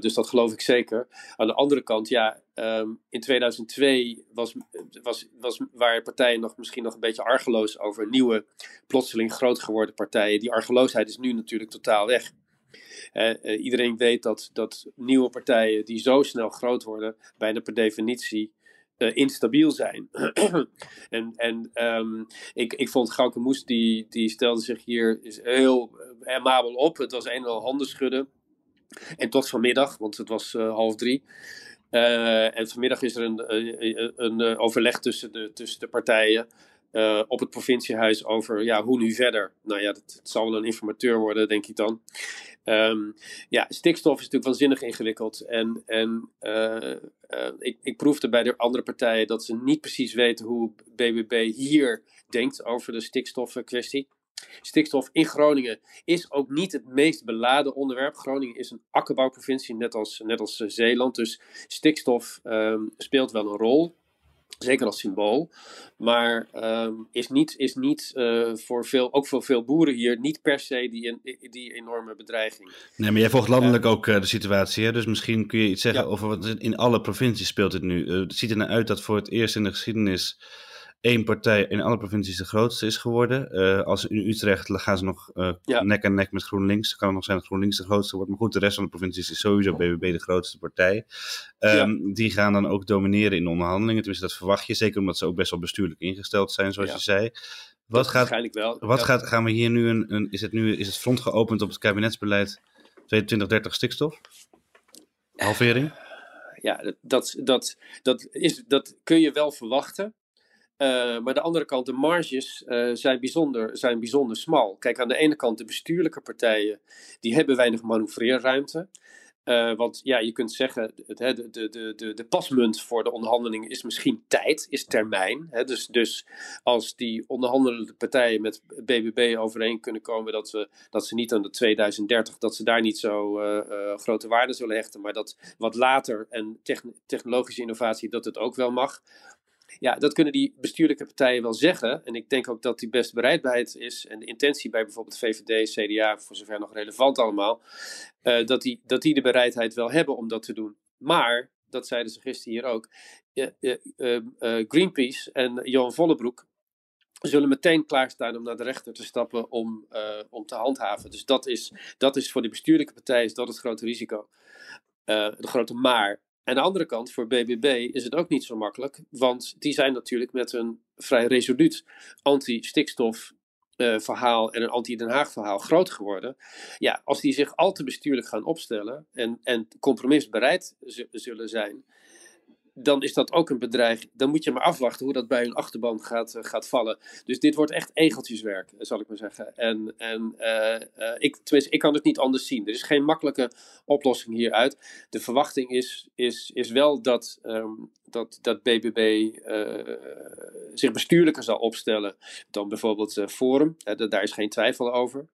Speaker 4: dus dat geloof ik zeker. Aan de andere kant, ja, um, in 2002 was, was, was, waren partijen nog misschien nog een beetje argeloos over nieuwe, plotseling groot geworden partijen. Die argeloosheid is nu natuurlijk totaal weg. Uh, uh, iedereen weet dat, dat nieuwe partijen die zo snel groot worden, bijna per definitie uh, instabiel zijn. en en um, ik, ik vond Gauke Moes, die, die stelde zich hier is heel amabel op. Het was een en al handen schudden. En tot vanmiddag, want het was half drie. En vanmiddag is er een, een, een, overleg tussen de, tussen de partijen. Uh, op het provinciehuis over ja, hoe nu verder. Nou ja, dat, zal wel een informateur worden, denk ik dan. Um, ja, stikstof is natuurlijk waanzinnig ingewikkeld. En, en uh, uh, ik, ik proefde bij de andere partijen dat ze niet precies weten hoe BBB hier denkt over de stikstofkwestie. Stikstof in Groningen is ook niet het meest beladen onderwerp. Groningen is een akkerbouwprovincie, net als, net als Zeeland. Dus stikstof um, speelt wel een rol. Zeker als symbool. Maar um, is niet, is niet uh, voor veel, ook voor veel boeren hier, niet per se die, die enorme bedreiging.
Speaker 2: Nee, maar jij volgt landelijk uh, ook uh, de situatie. Hè? Dus misschien kun je iets zeggen ja. over wat in alle provincies speelt het nu. het ziet er nou uit dat voor het eerst in de geschiedenis één partij in alle provincies de grootste is geworden. Uh, als in Utrecht gaan ze nog uh, ja. nek aan nek met GroenLinks. Dan kan het nog zijn dat GroenLinks de grootste wordt. Maar goed, de rest van de provincies is sowieso BBB de grootste partij. Um, ja. Die gaan dan ook domineren in de onderhandelingen. Tenminste, dat verwacht je. Zeker omdat ze ook best wel bestuurlijk ingesteld zijn, zoals
Speaker 4: ja.
Speaker 2: je zei.
Speaker 4: Wat gaat, waarschijnlijk wel.
Speaker 2: Wat gaat, gaan we hier nu een, een, is het nu is het front geopend op het kabinetsbeleid 2030 stikstof? Halvering?
Speaker 4: Ja, dat, dat, dat, is, dat kun je wel verwachten. Uh, maar de andere kant, de marges uh, zijn, bijzonder, zijn bijzonder smal. Kijk, aan de ene kant de bestuurlijke partijen, die hebben weinig manoeuvreerruimte. Uh, want ja, je kunt zeggen, het, de, de, de, de pasmunt voor de onderhandeling is misschien tijd, is termijn. Hè? Dus, dus als die onderhandelende partijen met BBB overeen kunnen komen dat, we, dat ze niet aan de 2030, dat ze daar niet zo grote waarde zullen hechten, maar dat wat later en technologische innovatie, dat het ook wel mag. Ja, dat kunnen die bestuurlijke partijen wel zeggen. En ik denk ook dat die best bereidheid is. En de intentie bij bijvoorbeeld VVD, CDA, voor zover nog relevant allemaal. Uh, dat, die, dat die de bereidheid wel hebben om dat te doen. Maar, dat zeiden ze gisteren hier ook. Uh, uh, Greenpeace en Johan Vollebroek zullen meteen klaarstaan om naar de rechter te stappen om, om te handhaven. Dus dat is, dat is voor de bestuurlijke partijen is dat het grote risico. de grote maar. Aan de andere kant, voor BBB is het ook niet zo makkelijk, want die zijn natuurlijk met een vrij resoluut anti-stikstof uh, verhaal en een anti-Den Haag verhaal groot geworden. Ja, als die zich al te bestuurlijk gaan opstellen en, en compromisbereid zullen zijn, dan is dat ook een bedreiging. Dan moet je maar afwachten hoe dat bij hun achterban gaat, uh, gaat vallen. Dus dit wordt echt egeltjeswerk, zal ik maar zeggen. En, en uh, ik, tenminste, ik kan het niet anders zien. Er is geen makkelijke oplossing hieruit. De verwachting is, is, is wel dat, um, dat, dat BBB zich bestuurlijker zal opstellen dan bijvoorbeeld Forum. daar is geen twijfel over.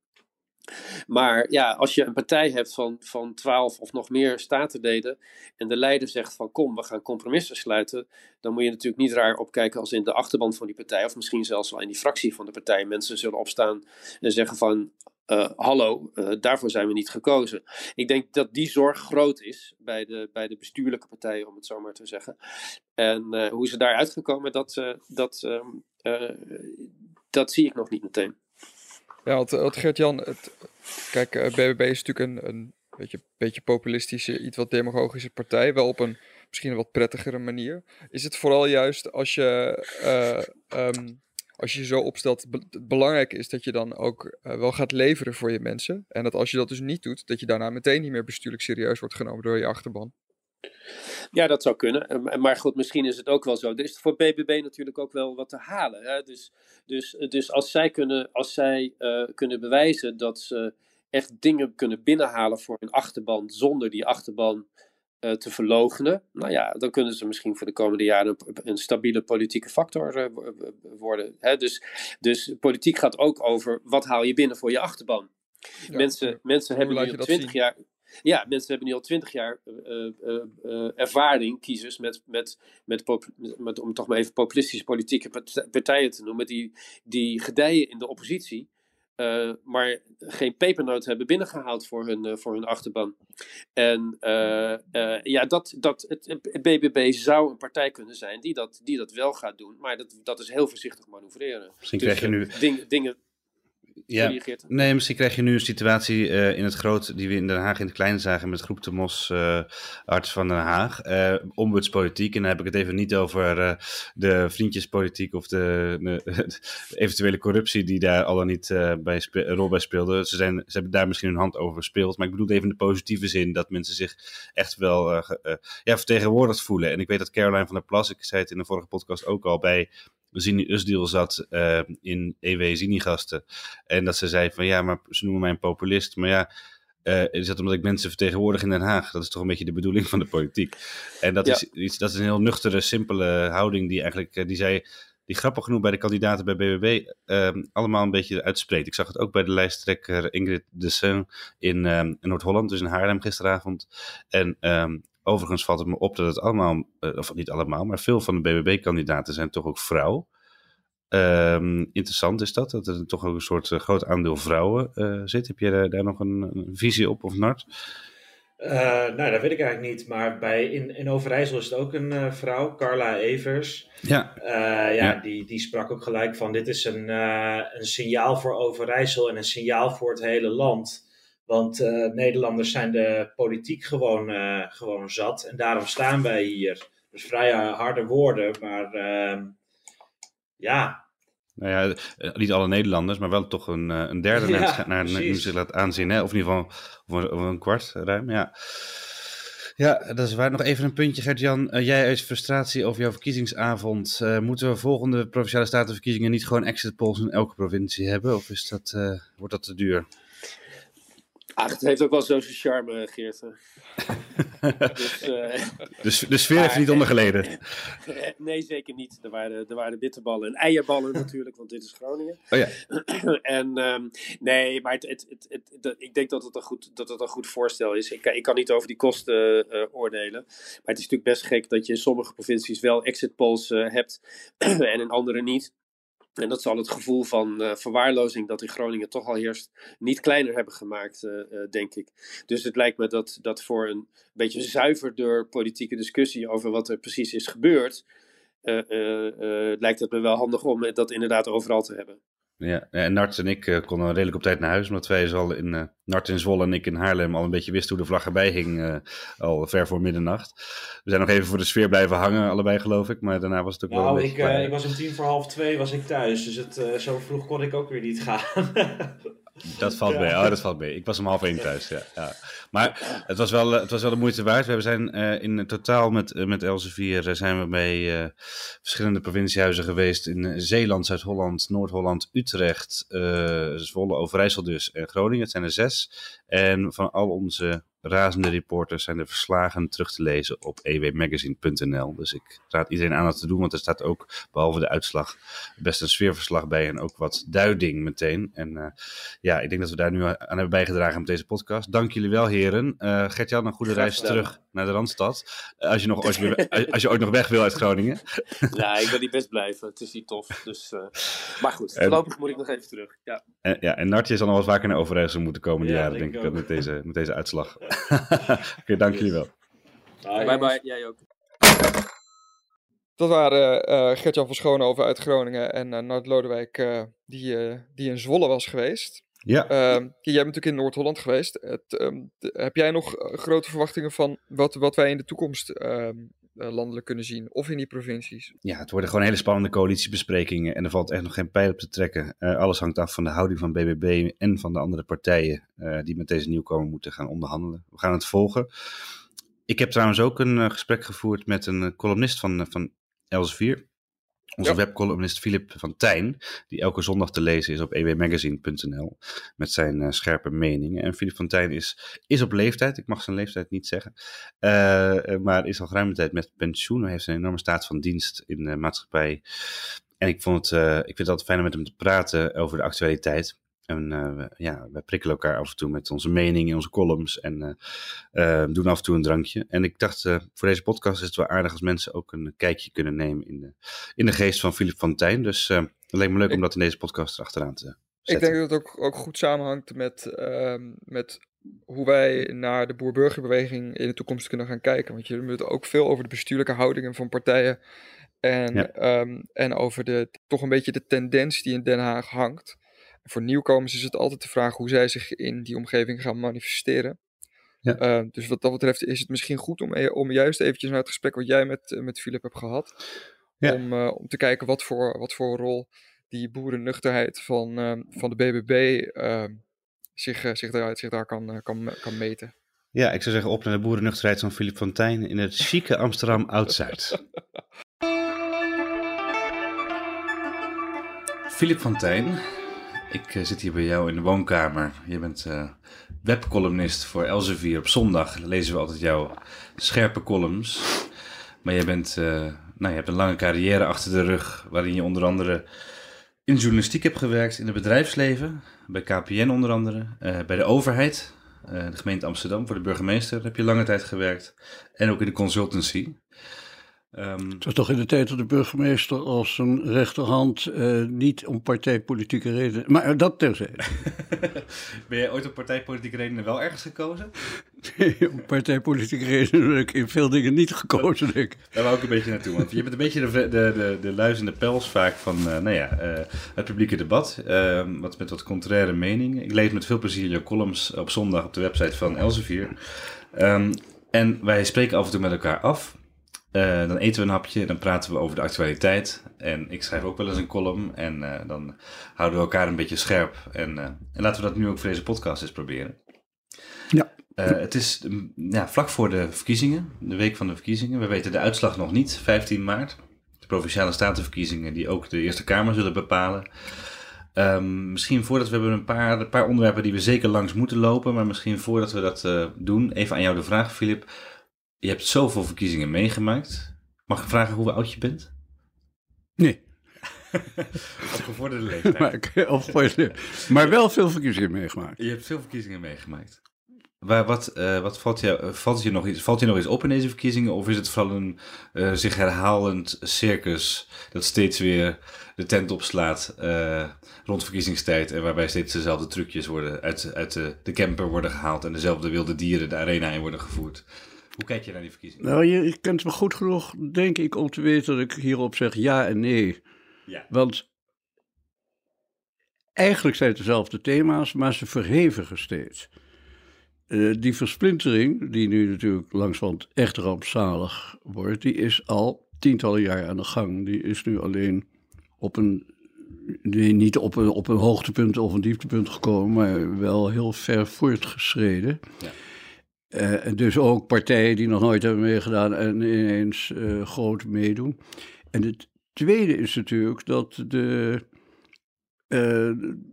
Speaker 4: Maar ja, als je een partij hebt van, van 12 of nog meer statenleden en de leider zegt van kom, we gaan compromissen sluiten, dan moet je natuurlijk niet raar opkijken als in de achterban van die partij of misschien zelfs wel in die fractie van de partij mensen zullen opstaan en zeggen van uh, hallo, uh, daarvoor zijn we niet gekozen. Ik denk dat die zorg groot is bij de, bij de bestuurlijke partijen, om het zo maar te zeggen. En uh, hoe ze daar uitgekomen, dat, dat, um, dat zie ik nog niet meteen.
Speaker 1: Ja, want, want Gert-Jan, kijk, BBB is natuurlijk een, een beetje, beetje populistische, iets wat demagogische partij. Wel op een misschien een wat prettigere manier. Is het vooral juist als je, uh, um, als je zo opstelt, belangrijk is dat je dan ook wel gaat leveren voor je mensen. En dat als je dat dus niet doet, dat je daarna meteen niet meer bestuurlijk serieus wordt genomen door je achterban.
Speaker 4: Ja, dat zou kunnen. Maar goed, misschien is het ook wel zo. Er is voor BBB natuurlijk ook wel wat te halen. Hè? Dus, dus, dus als zij, kunnen, als zij uh, kunnen bewijzen dat ze echt dingen kunnen binnenhalen voor hun achterban zonder die achterban uh, te verlogenen, nou ja, dan kunnen ze misschien voor de komende jaren een, een stabiele politieke factor uh, worden. Hè? Dus, dus politiek gaat ook over wat haal je binnen voor je achterban. Ja, mensen, mensen hebben nu twintig jaar. Ja, mensen hebben nu al twintig jaar uh, uh, uh, ervaring, kiezers, met, met, met, met, om toch maar even populistische politieke partijen te noemen, die, die gedijen in de oppositie, maar geen pepernoot hebben binnengehaald voor hun, voor hun achterban. En ja, dat, dat, het, het BBB zou een partij kunnen zijn die dat, die dat wel gaat doen, maar dat, dat is heel voorzichtig manoeuvreren.
Speaker 2: Misschien dus, krijg je nu...
Speaker 4: Ding, dingen
Speaker 2: ja. Nee, misschien krijg je nu een situatie uh, in het groot, die we in Den Haag in het klein zagen met groep de Mos, uh, arts van Den Haag, uh, ombudspolitiek. En dan heb ik het even niet over de vriendjespolitiek of de, de, eventuele corruptie die daar al dan niet bij een rol bij speelde. Ze, zijn, ze hebben daar misschien hun hand over gespeeld, maar ik bedoel even in de positieve zin dat mensen zich echt wel ja, vertegenwoordigd voelen. En ik weet dat Caroline van der Plas, ik zei het in de vorige podcast ook al, bij Zini Usdiel zat uh, in EW Zinigasten. En dat ze zei van ja, maar ze noemen mij een populist. Maar ja, uh, is dat omdat ik mensen vertegenwoordig in Den Haag? Dat is toch een beetje de bedoeling van de politiek. En dat, ja. is, iets, dat is een heel nuchtere, simpele houding die eigenlijk, die zij die grappig genoeg bij de kandidaten bij BBB uh, allemaal een beetje uitspreekt. Ik zag het ook bij de lijsttrekker Ingrid de Seun in, in Noord-Holland, dus in Haarlem gisteravond. En um, Overigens valt het me op dat het allemaal, uh, of niet allemaal, maar veel van de BBB-kandidaten zijn toch ook vrouw. Um, interessant is dat, dat er toch ook een soort uh, groot aandeel vrouwen uh, zit. Heb je daar, daar nog een, een, visie op of Nart?
Speaker 3: nou, dat weet ik eigenlijk niet. Maar bij, in, in Overijssel is het ook een vrouw, Carla Evers.
Speaker 2: Ja.
Speaker 3: ja, ja, Die, die sprak ook gelijk van: dit is een, een signaal voor Overijssel en een signaal voor het hele land. Want Nederlanders zijn de politiek gewoon, gewoon zat. En daarom staan wij hier. Dus vrij harde woorden, maar uh, ja.
Speaker 2: Nou ja, eh, niet alle Nederlanders, maar wel toch een, een derde ja, naar, zich laat aanzien. Hè? Of in ieder geval of een, of een kwart ruim, ja. Ja, dat is waar. Nog even een puntje, Gert-Jan. Uh, jij uit frustratie over jouw verkiezingsavond. Uh, moeten we volgende Provinciale Statenverkiezingen niet gewoon exit polls in elke provincie hebben? Of is dat, uh, wordt dat te duur?
Speaker 4: Ach, het heeft ook wel zo'n charme, Geert.
Speaker 2: dus, uh, de, de sfeer heeft niet ondergeleden.
Speaker 4: nee, zeker niet. Er waren, er waren bitterballen en eierballen natuurlijk, want dit is Groningen.
Speaker 2: Oh ja.
Speaker 4: en um, nee, maar het, het, het, het, ik denk dat het, een goed, dat het een goed voorstel is. Ik, ik kan niet over die kosten uh, oordelen. Maar het is natuurlijk best gek dat je in sommige provincies wel exit polls uh, hebt en in andere niet. En dat zal het gevoel van uh, verwaarlozing dat in Groningen toch al heerst niet kleiner hebben gemaakt, uh, uh, denk ik. Dus het lijkt me dat, dat voor een beetje zuiverder politieke discussie over wat er precies is gebeurd, lijkt het me wel handig om dat inderdaad overal te hebben.
Speaker 2: Ja, en Nart en ik uh, konden redelijk op tijd naar huis, omdat wij al in uh, Nart in Zwolle en ik in Haarlem al een beetje wisten hoe de vlag erbij hing, uh, al ver voor middernacht. We zijn nog even voor de sfeer blijven hangen, allebei geloof ik, maar daarna was het ook
Speaker 3: nou,
Speaker 2: wel een
Speaker 3: ik,
Speaker 2: beetje...
Speaker 3: ik was om tien voor half twee was ik thuis, dus het, zo vroeg kon ik ook weer niet gaan.
Speaker 2: Dat valt mee. Oh, dat valt mee. Ik was om half één thuis. Ja, ja. Maar het was, wel, het was wel de moeite waard. We zijn uh, in totaal met, uh, met Elsevier zijn we bij verschillende provinciehuizen geweest. In Zeeland, Zuid-Holland, Noord-Holland, Utrecht, Zwolle, Overijssel dus en Groningen. Het zijn er zes. En van al onze razende reporters zijn de verslagen terug te lezen op ewmagazine.nl. Dus ik raad iedereen aan dat te doen, want er staat ook, behalve de uitslag, best een sfeerverslag bij en ook wat duiding meteen. En uh, ja, ik denk dat we daar nu aan hebben bijgedragen met deze podcast. Dank jullie wel, heren. Uh, Gert-Jan, een goede reis terug naar de Randstad. Uh, als, je nog, als, je, als je ooit nog weg wil uit Groningen.
Speaker 4: ja, ik wil niet best blijven. Het is niet tof. Dus, maar goed, voorlopig en, moet ik nog even terug. Ja,
Speaker 2: en, ja, en Nartje zal nog wat vaker naar Overijssel moeten komen de ja, jaren, denk ik, met deze, met deze uitslag. Oké, okay, dank yes. jullie wel.
Speaker 4: Bye bye, bye. jij ook.
Speaker 1: Dat waren uh, Gert-Jan van Schoonhoven uit Groningen en uh, Nart Lodewijk uh, die, die in Zwolle was geweest.
Speaker 2: Ja.
Speaker 1: jij bent natuurlijk in Noord-Holland geweest. Het, um, de, heb jij nog grote verwachtingen van wat, wat wij in de toekomst um, landelijk kunnen zien? Of in die provincies?
Speaker 2: Ja, het worden gewoon hele spannende coalitiebesprekingen en er valt echt nog geen pijl op te trekken. alles hangt af van de houding van BBB en van de andere partijen die met deze nieuwkomer moeten gaan onderhandelen. We gaan het volgen. Ik heb trouwens ook een gesprek gevoerd met een columnist van, van Elsevier. Onze ja. webcolumnist Filip van Tijn, die elke zondag te lezen is op ewmagazine.nl met zijn uh, scherpe meningen. En Filip van Tijn is, is op leeftijd, ik mag zijn leeftijd niet zeggen, uh, maar is al geruime tijd met pensioen. Hij heeft een enorme staat van dienst in de maatschappij. En ik, vond het, uh, ik vind het altijd fijn om met hem te praten over de actualiteit. En uh, ja, wij prikkelen elkaar af en toe met onze mening in onze columns en uh, uh, doen af en toe een drankje. En ik dacht, voor deze podcast is het wel aardig als mensen ook een kijkje kunnen nemen in de, in de geest van Philip van Tijn. Dus het leek me leuk om dat in deze podcast erachteraan te zetten.
Speaker 1: Ik denk dat het ook, ook goed samenhangt met, ehm, met hoe wij naar de boer-burgerbeweging in de toekomst kunnen gaan kijken. Want je moet ook veel over de bestuurlijke houdingen van partijen en, ja. um, en over de, toch een beetje de tendens die in Den Haag hangt. Voor nieuwkomers is het altijd de vraag hoe zij zich in die omgeving gaan manifesteren.
Speaker 2: Ja.
Speaker 1: Uh, dus wat dat betreft is het misschien goed om, om juist eventjes naar het gesprek wat jij met, met Philip hebt gehad.
Speaker 2: Ja.
Speaker 1: Om, uh, om te kijken wat voor, wat voor rol die boerennuchterheid van, uh, van de BBB ehm, zich, zich, daar, zich daar kan, kan, kan meten.
Speaker 2: Ja, ik zou zeggen op naar de boerennuchterheid van Philip Fontijn in het chique Amsterdam Oud-Zuid. Filip van Tijn, ik eh, zit hier bij jou in de woonkamer. Je bent uh, webcolumnist voor Elsevier. Op zondag lezen we altijd jouw scherpe columns. Maar je, bent, uh, nou, je hebt een lange carrière achter de rug, waarin je onder andere in journalistiek hebt gewerkt, in het bedrijfsleven, bij KPN onder andere, bij de overheid, de gemeente Amsterdam, voor de burgemeester heb je lange tijd gewerkt, en ook in de consultancy.
Speaker 5: Um, het was toch in de tijd dat de burgemeester als zijn rechterhand uh, niet om partijpolitieke redenen. Maar uh, dat terzijde.
Speaker 2: ben jij ooit om partijpolitieke redenen wel ergens gekozen?
Speaker 5: Nee, om partijpolitieke redenen heb ik in veel dingen niet gekozen. Denk ik.
Speaker 2: Daar wou ik een beetje naartoe. Want je bent een beetje de, de, de, de luizende pels vaak van uh, nou ja, het publieke debat. ehm, wat met wat contraire meningen. Ik lees met veel plezier je columns op zondag op de website van Elsevier. Um, en wij spreken af en toe met elkaar af. Uh, dan eten we een hapje, dan praten we over de actualiteit. En ik schrijf ook wel eens een column. En uh, dan houden we elkaar een beetje scherp. En, uh, en, laten we dat nu ook voor deze podcast eens proberen.
Speaker 5: Ja.
Speaker 2: het is mm, ja, vlak voor de verkiezingen, de week van de verkiezingen. We weten de uitslag nog niet, 15 maart. De provinciale statenverkiezingen die ook de Eerste Kamer zullen bepalen. Um, misschien voordat we hebben een paar, een paar onderwerpen die we zeker langs moeten lopen. Maar misschien voordat we dat doen, even aan jou de vraag, Filip. Je hebt zoveel verkiezingen meegemaakt. Mag ik vragen hoe oud je bent?
Speaker 5: Nee.
Speaker 2: Gevorderde leeftijd.
Speaker 5: maar, of, maar wel veel verkiezingen meegemaakt.
Speaker 2: Je hebt veel verkiezingen meegemaakt. Waar, wat uh, wat valt, je, valt, je nog iets, valt je nog iets op in deze verkiezingen? Of is het vooral een uh, zich herhalend circus dat steeds weer de tent opslaat uh, rond verkiezingstijd en waarbij steeds dezelfde trucjes worden uit, uit de, de camper worden gehaald en dezelfde wilde dieren de arena in worden gevoerd? Hoe kijk je naar die verkiezingen?
Speaker 5: Nou, je kent me goed genoeg, denk ik, om te weten dat ik hierop zeg ja en nee.
Speaker 2: Ja.
Speaker 5: Want eigenlijk zijn het dezelfde thema's, maar ze verhevigen steeds. Uh, die versplintering, die nu natuurlijk langzamerhand echt rampzalig wordt, die is al tientallen jaar aan de gang. Die is nu alleen op een, niet op een, op een hoogtepunt of een dieptepunt gekomen, maar wel heel ver voortgeschreden.
Speaker 2: Ja.
Speaker 5: Uh, dus ook partijen die nog nooit hebben meegedaan en ineens uh, groot meedoen. En het tweede is natuurlijk dat de uh,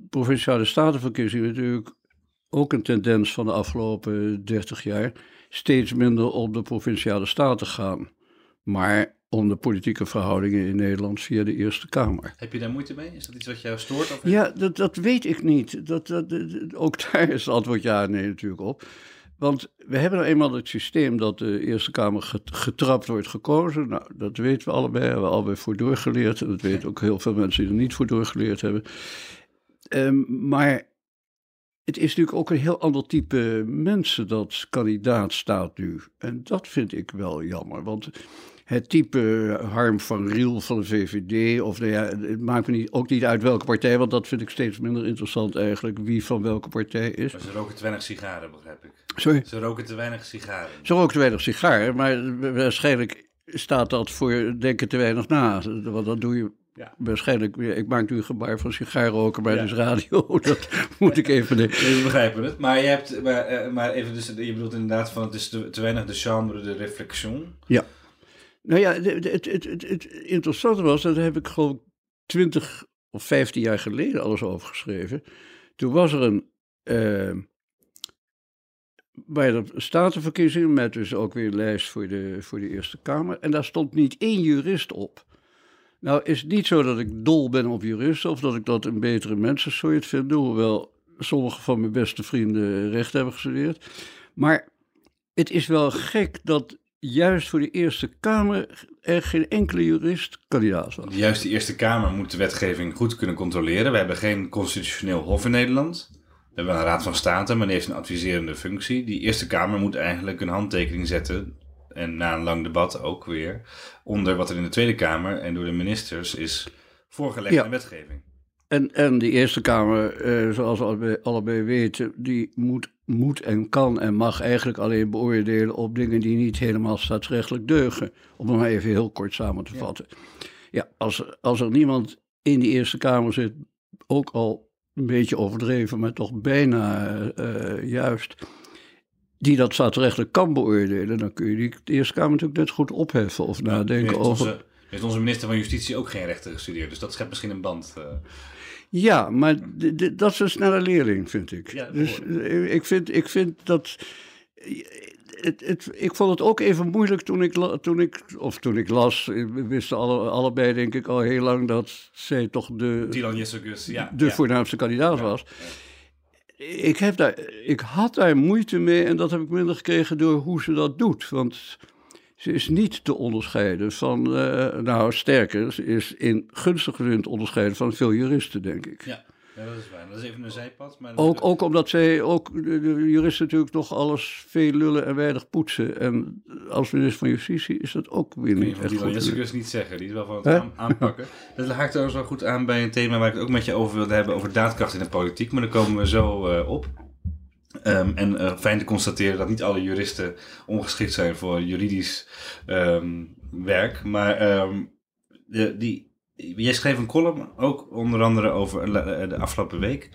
Speaker 5: provinciale statenverkiezingen natuurlijk ook een tendens van de afgelopen 30 jaar steeds minder om de provinciale staten gaan. Maar om de politieke verhoudingen in Nederland via de Eerste Kamer.
Speaker 2: Heb je daar moeite mee? Is dat iets wat jou stoort? Of
Speaker 5: ja, dat, dat weet ik niet. Dat, dat, dat, ook daar is het antwoord ja en nee natuurlijk op. Want we hebben nou eenmaal het systeem dat de Eerste Kamer getrapt wordt gekozen. Nou, dat weten we allebei, hebben we allebei voor doorgeleerd. En dat weten ook heel veel mensen die er niet voor doorgeleerd hebben. Um, maar het is natuurlijk ook een heel ander type mensen dat kandidaat staat nu. En dat vind ik wel jammer, want het type Harm van Riel van de VVD, of nou ja, het maakt me niet, ook niet uit welke partij, want dat vind ik steeds minder interessant eigenlijk, wie van welke partij is.
Speaker 2: Ze roken te weinig sigaren, begrijp ik.
Speaker 5: Sorry?
Speaker 2: Ze roken te weinig sigaren.
Speaker 5: Ze roken te weinig sigaren, maar waarschijnlijk staat dat voor denken te weinig na. Want dat doe je
Speaker 2: ja.
Speaker 5: waarschijnlijk. Ik maak nu een gebaar van sigaarroken, maar ja. dus radio. Dat moet ik even.
Speaker 2: Nee, we begrijpen het. Maar je hebt, maar, maar even, dus, je bedoelt inderdaad van het is te, te weinig de chambre de réflexion.
Speaker 5: Ja. Nou ja, het, het, het, het, het interessante was, dat heb ik gewoon twintig of vijftien jaar geleden alles over geschreven. Toen was er een. Uh, bij de statenverkiezingen, met dus ook weer een lijst voor de, voor de Eerste Kamer. En daar stond niet één jurist op. Nou is het niet zo dat ik dol ben op juristen of dat ik dat een betere mensensoort vind, hoewel sommige van mijn beste vrienden recht hebben gestudeerd. Maar het is wel gek dat juist voor de Eerste Kamer er geen enkele jurist kandidaat was.
Speaker 2: Juist de Eerste Kamer moet de wetgeving goed kunnen controleren. We hebben geen constitutioneel hof in Nederland. We hebben een raad van state, maar die heeft een adviserende functie. Die Eerste Kamer moet eigenlijk een handtekening zetten. En na een lang debat ook weer. Onder wat er in de Tweede Kamer en door de ministers is voorgelegd
Speaker 5: Ja.
Speaker 2: in wetgeving.
Speaker 5: En, en die Eerste Kamer, eh, zoals we allebei, allebei weten, die moet, moet en kan en mag eigenlijk alleen beoordelen op dingen die niet helemaal staatsrechtelijk deugen. Om het maar even heel kort samen te vatten. Ja, als, als er niemand in die Eerste Kamer zit, ook al een beetje overdreven, maar toch bijna eh, juist, die dat staatsrechtelijk kan beoordelen, dan kun je die Eerste Kamer natuurlijk net goed opheffen of nadenken
Speaker 2: heeft
Speaker 5: over.
Speaker 2: onze, Heeft onze minister van Justitie ook geen rechten gestudeerd, dus dat schept misschien een band. Uh...
Speaker 5: Ja, maar dat is een snelle leerling, vind ik.
Speaker 2: Ja,
Speaker 5: dus ik vind, ik vind dat het, het, ik vond het ook even moeilijk toen ik, toen ik of toen ik las. We wisten alle, allebei, denk ik, al heel lang dat zij toch de,
Speaker 2: Dylan Jessegus, ja,
Speaker 5: de voornaamste kandidaat was. Ik, heb daar, ik had daar moeite mee en dat heb ik minder gekregen door hoe ze dat doet. Want ze is niet te onderscheiden van, uh, nou sterker, ze is in gunstige zin te onderscheiden van veel juristen, denk ik.
Speaker 2: Ja. Ja, dat is waar. Dat is even een zijpad. Maar
Speaker 5: ook, ook omdat zij, ook de, de, juristen natuurlijk nog alles veel lullen en weinig poetsen. En als minister van Justitie is dat ook weer niet echt
Speaker 2: goed. Wil dus niet zeggen. Die is wel van het aan, aanpakken. Dat haakt trouwens wel goed aan bij een thema waar ik het ook met je over wilde hebben. Over daadkracht in de politiek. Maar daar komen we zo uh, op. Um, en uh, fijn te constateren dat niet alle juristen ongeschikt zijn voor juridisch um, werk. Maar um, de, die Jij schreef een column, ook onder andere over de afgelopen week.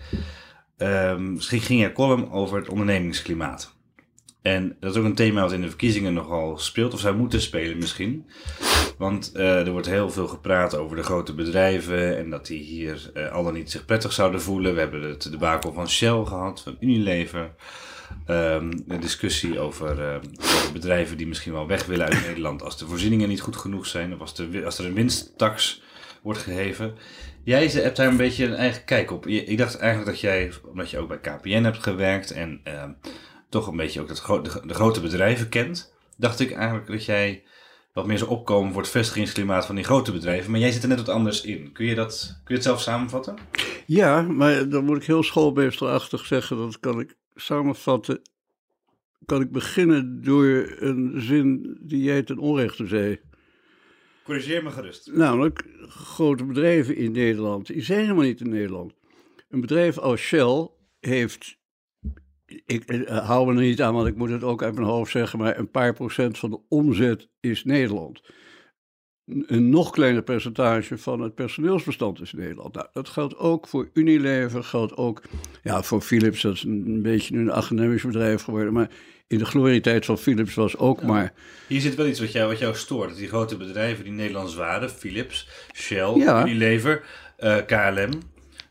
Speaker 2: Um, misschien ging je column over het ondernemingsklimaat. En dat is ook een thema wat in de verkiezingen nogal speelt, of zou moeten spelen misschien. Want uh, er wordt heel veel gepraat over de grote bedrijven en dat die hier uh, al dan niet zich prettig zouden voelen. We hebben het debakel van Shell gehad, van Unilever. Een discussie over, uh, over, bedrijven die misschien wel weg willen uit Nederland als de voorzieningen niet goed genoeg zijn. Of als, de, als er een winsttax wordt geheven. Jij hebt daar een beetje een eigen kijk op. Ik dacht eigenlijk dat jij, omdat je ook bij KPN hebt gewerkt en uh, toch een beetje ook dat de, grote bedrijven kent, dacht ik eigenlijk dat jij wat meer zou opkomen voor het vestigingsklimaat van die grote bedrijven. Maar jij zit er net wat anders in. Kun je, dat, kun je het zelf samenvatten?
Speaker 5: Ja, maar dan moet ik heel schoolmeesterachtig zeggen, dat kan ik samenvatten. Kan ik beginnen door een zin die jij ten onrechte zei.
Speaker 2: Corrigeer me gerust.
Speaker 5: Namelijk, grote bedrijven in Nederland, die zijn helemaal niet in Nederland. Een bedrijf als Shell heeft, ik, eh, hou me er niet aan, want ik moet het ook uit mijn hoofd zeggen, maar een paar procent van de omzet is Nederland. Een nog kleiner percentage van het personeelsbestand is Nederland. Nou, dat geldt ook voor Unilever, geldt ook ja, voor Philips, dat is een beetje een academisch bedrijf geworden, maar in de glorietijd van Philips was ook maar...
Speaker 2: Hier zit wel iets wat jou, wat jou stoort. Dat die grote bedrijven die Nederlands waren, Philips, Shell, Unilever, uh, eh, KLM...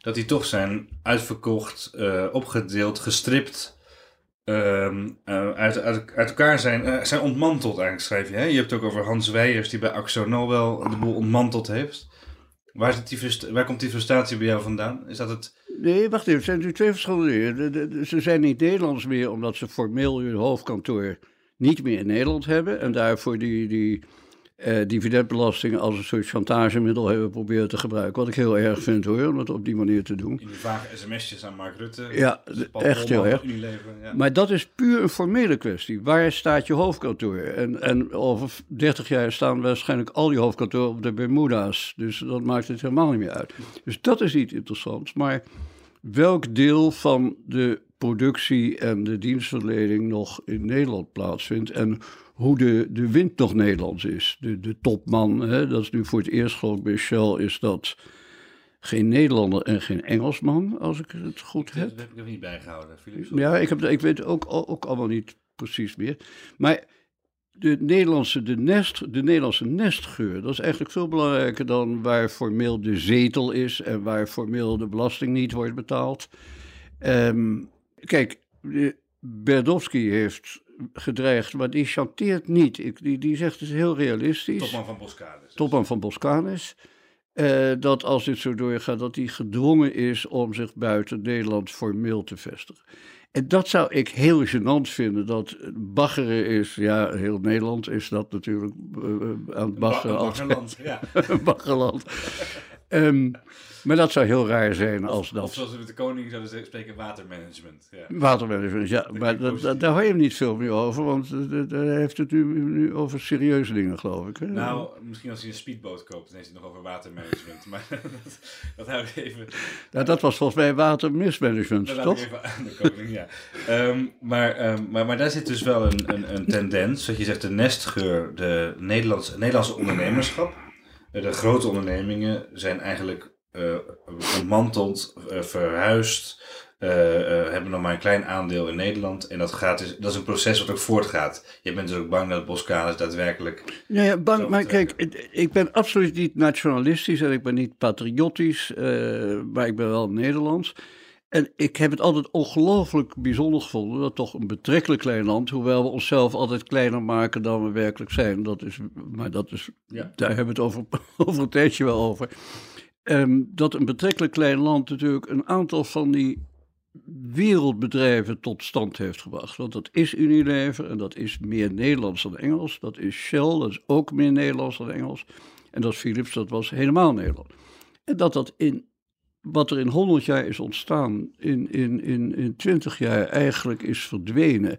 Speaker 2: dat die toch zijn uitverkocht, uh, opgedeeld, gestript... Uh, uit, uit, uit, elkaar zijn, zijn ontmanteld eigenlijk, schrijf je. Hè? Je hebt het ook over Hans Weijers die bij Axo Nobel de boel ontmanteld heeft. Waar, zit die, waar komt die frustratie bij jou vandaan? Is dat het...
Speaker 5: Nee, wacht even. Het zijn natuurlijk twee verschillende dingen. Ze zijn niet Nederlands meer omdat ze formeel hun hoofdkantoor niet meer in Nederland hebben. En daarvoor die, die uh, dividendbelasting als een soort chantagemiddel hebben proberen te gebruiken. Wat ik heel erg vind hoor, om dat op die manier te doen.
Speaker 2: In die vage sms'jes aan Mark Rutte.
Speaker 5: Ja, echt heel erg. Ja. Maar dat is puur een formele kwestie. Waar staat je hoofdkantoor? En, en over 30 jaar staan waarschijnlijk al die hoofdkantoren op de Bermuda's. Dus dat maakt het helemaal niet meer uit. Dus dat is niet interessant. Maar welk deel van de productie en de dienstverlening nog in Nederland plaatsvindt en hoe de, de wind nog Nederlands is. De, de topman, hè, dat is nu voor het eerst geloof ik bij Shell, is dat geen Nederlander en geen Engelsman, als ik het goed heb.
Speaker 2: Dat heb ik er niet bijgehouden. Philips,
Speaker 5: ja, ik, heb, ik weet ook, ook allemaal niet precies meer. Maar de Nederlandse, de, nest, de Nederlandse nestgeur, dat is eigenlijk veel belangrijker dan waar formeel de zetel is en waar formeel de belasting niet wordt betaald. Um, kijk, Berdowski heeft gedreigd, maar die chanteert niet. Ik, die, die zegt het heel realistisch.
Speaker 2: Topman van Boscalis.
Speaker 5: Topman van Boscalis. Uh, dat als dit zo doorgaat, dat hij gedwongen is om zich buiten Nederland formeel te vestigen. En dat zou ik heel gênant vinden. Dat baggeren is, ja, heel Nederland is dat natuurlijk uh, aan het baggeren.
Speaker 2: Ba baggerland, ja.
Speaker 5: baggerland. um, maar dat zou heel raar zijn als dat...
Speaker 2: Of zoals we met de koning zouden spreken, watermanagement. Ja.
Speaker 5: Watermanagement, ja. Maar dat, daar hoor je hem niet veel meer over, want daar heeft het nu, nu over serieuze dingen, geloof ik. Hè?
Speaker 2: Nou, misschien als hij een speedboot koopt, dan heeft hij het nog over watermanagement. maar dat, dat hou ik even...
Speaker 5: Nou, dat was volgens mij watermismanagement,
Speaker 2: dat
Speaker 5: toch?
Speaker 2: even aan de koning, ja. um, maar, um, maar, maar daar zit dus wel een, een, een tendens, dat je zegt de nestgeur, de Nederlandse, Nederlandse ondernemerschap. De grote ondernemingen zijn eigenlijk ontmanteld, uh, verhuisd, eh, eh, hebben nog maar een klein aandeel in Nederland. En dat, gaat dus, dat is een proces wat ook voortgaat. Je bent dus ook bang dat Boskalis daadwerkelijk...
Speaker 5: Nou ja, bang, maar kijk, ik- ben absoluut niet nationalistisch en ik ben niet patriotisch, eh, maar ik ben wel Nederlands. En ik heb het altijd ongelooflijk bijzonder gevonden dat toch een betrekkelijk klein land, hoewel we onszelf altijd kleiner maken dan we werkelijk zijn, dat is, maar dat is,
Speaker 2: Ja.
Speaker 5: daar hebben we het over, over een tijdje wel over, Ehm, dat een betrekkelijk klein land natuurlijk een aantal van die wereldbedrijven tot stand heeft gebracht. Want dat is Unilever en dat is meer Nederlands dan Engels. Dat is Shell, dat is ook meer Nederlands dan Engels. En dat Philips, dat was helemaal Nederland. En dat dat in wat er in 100 jaar is ontstaan, in, in, in, in 20 jaar eigenlijk is verdwenen.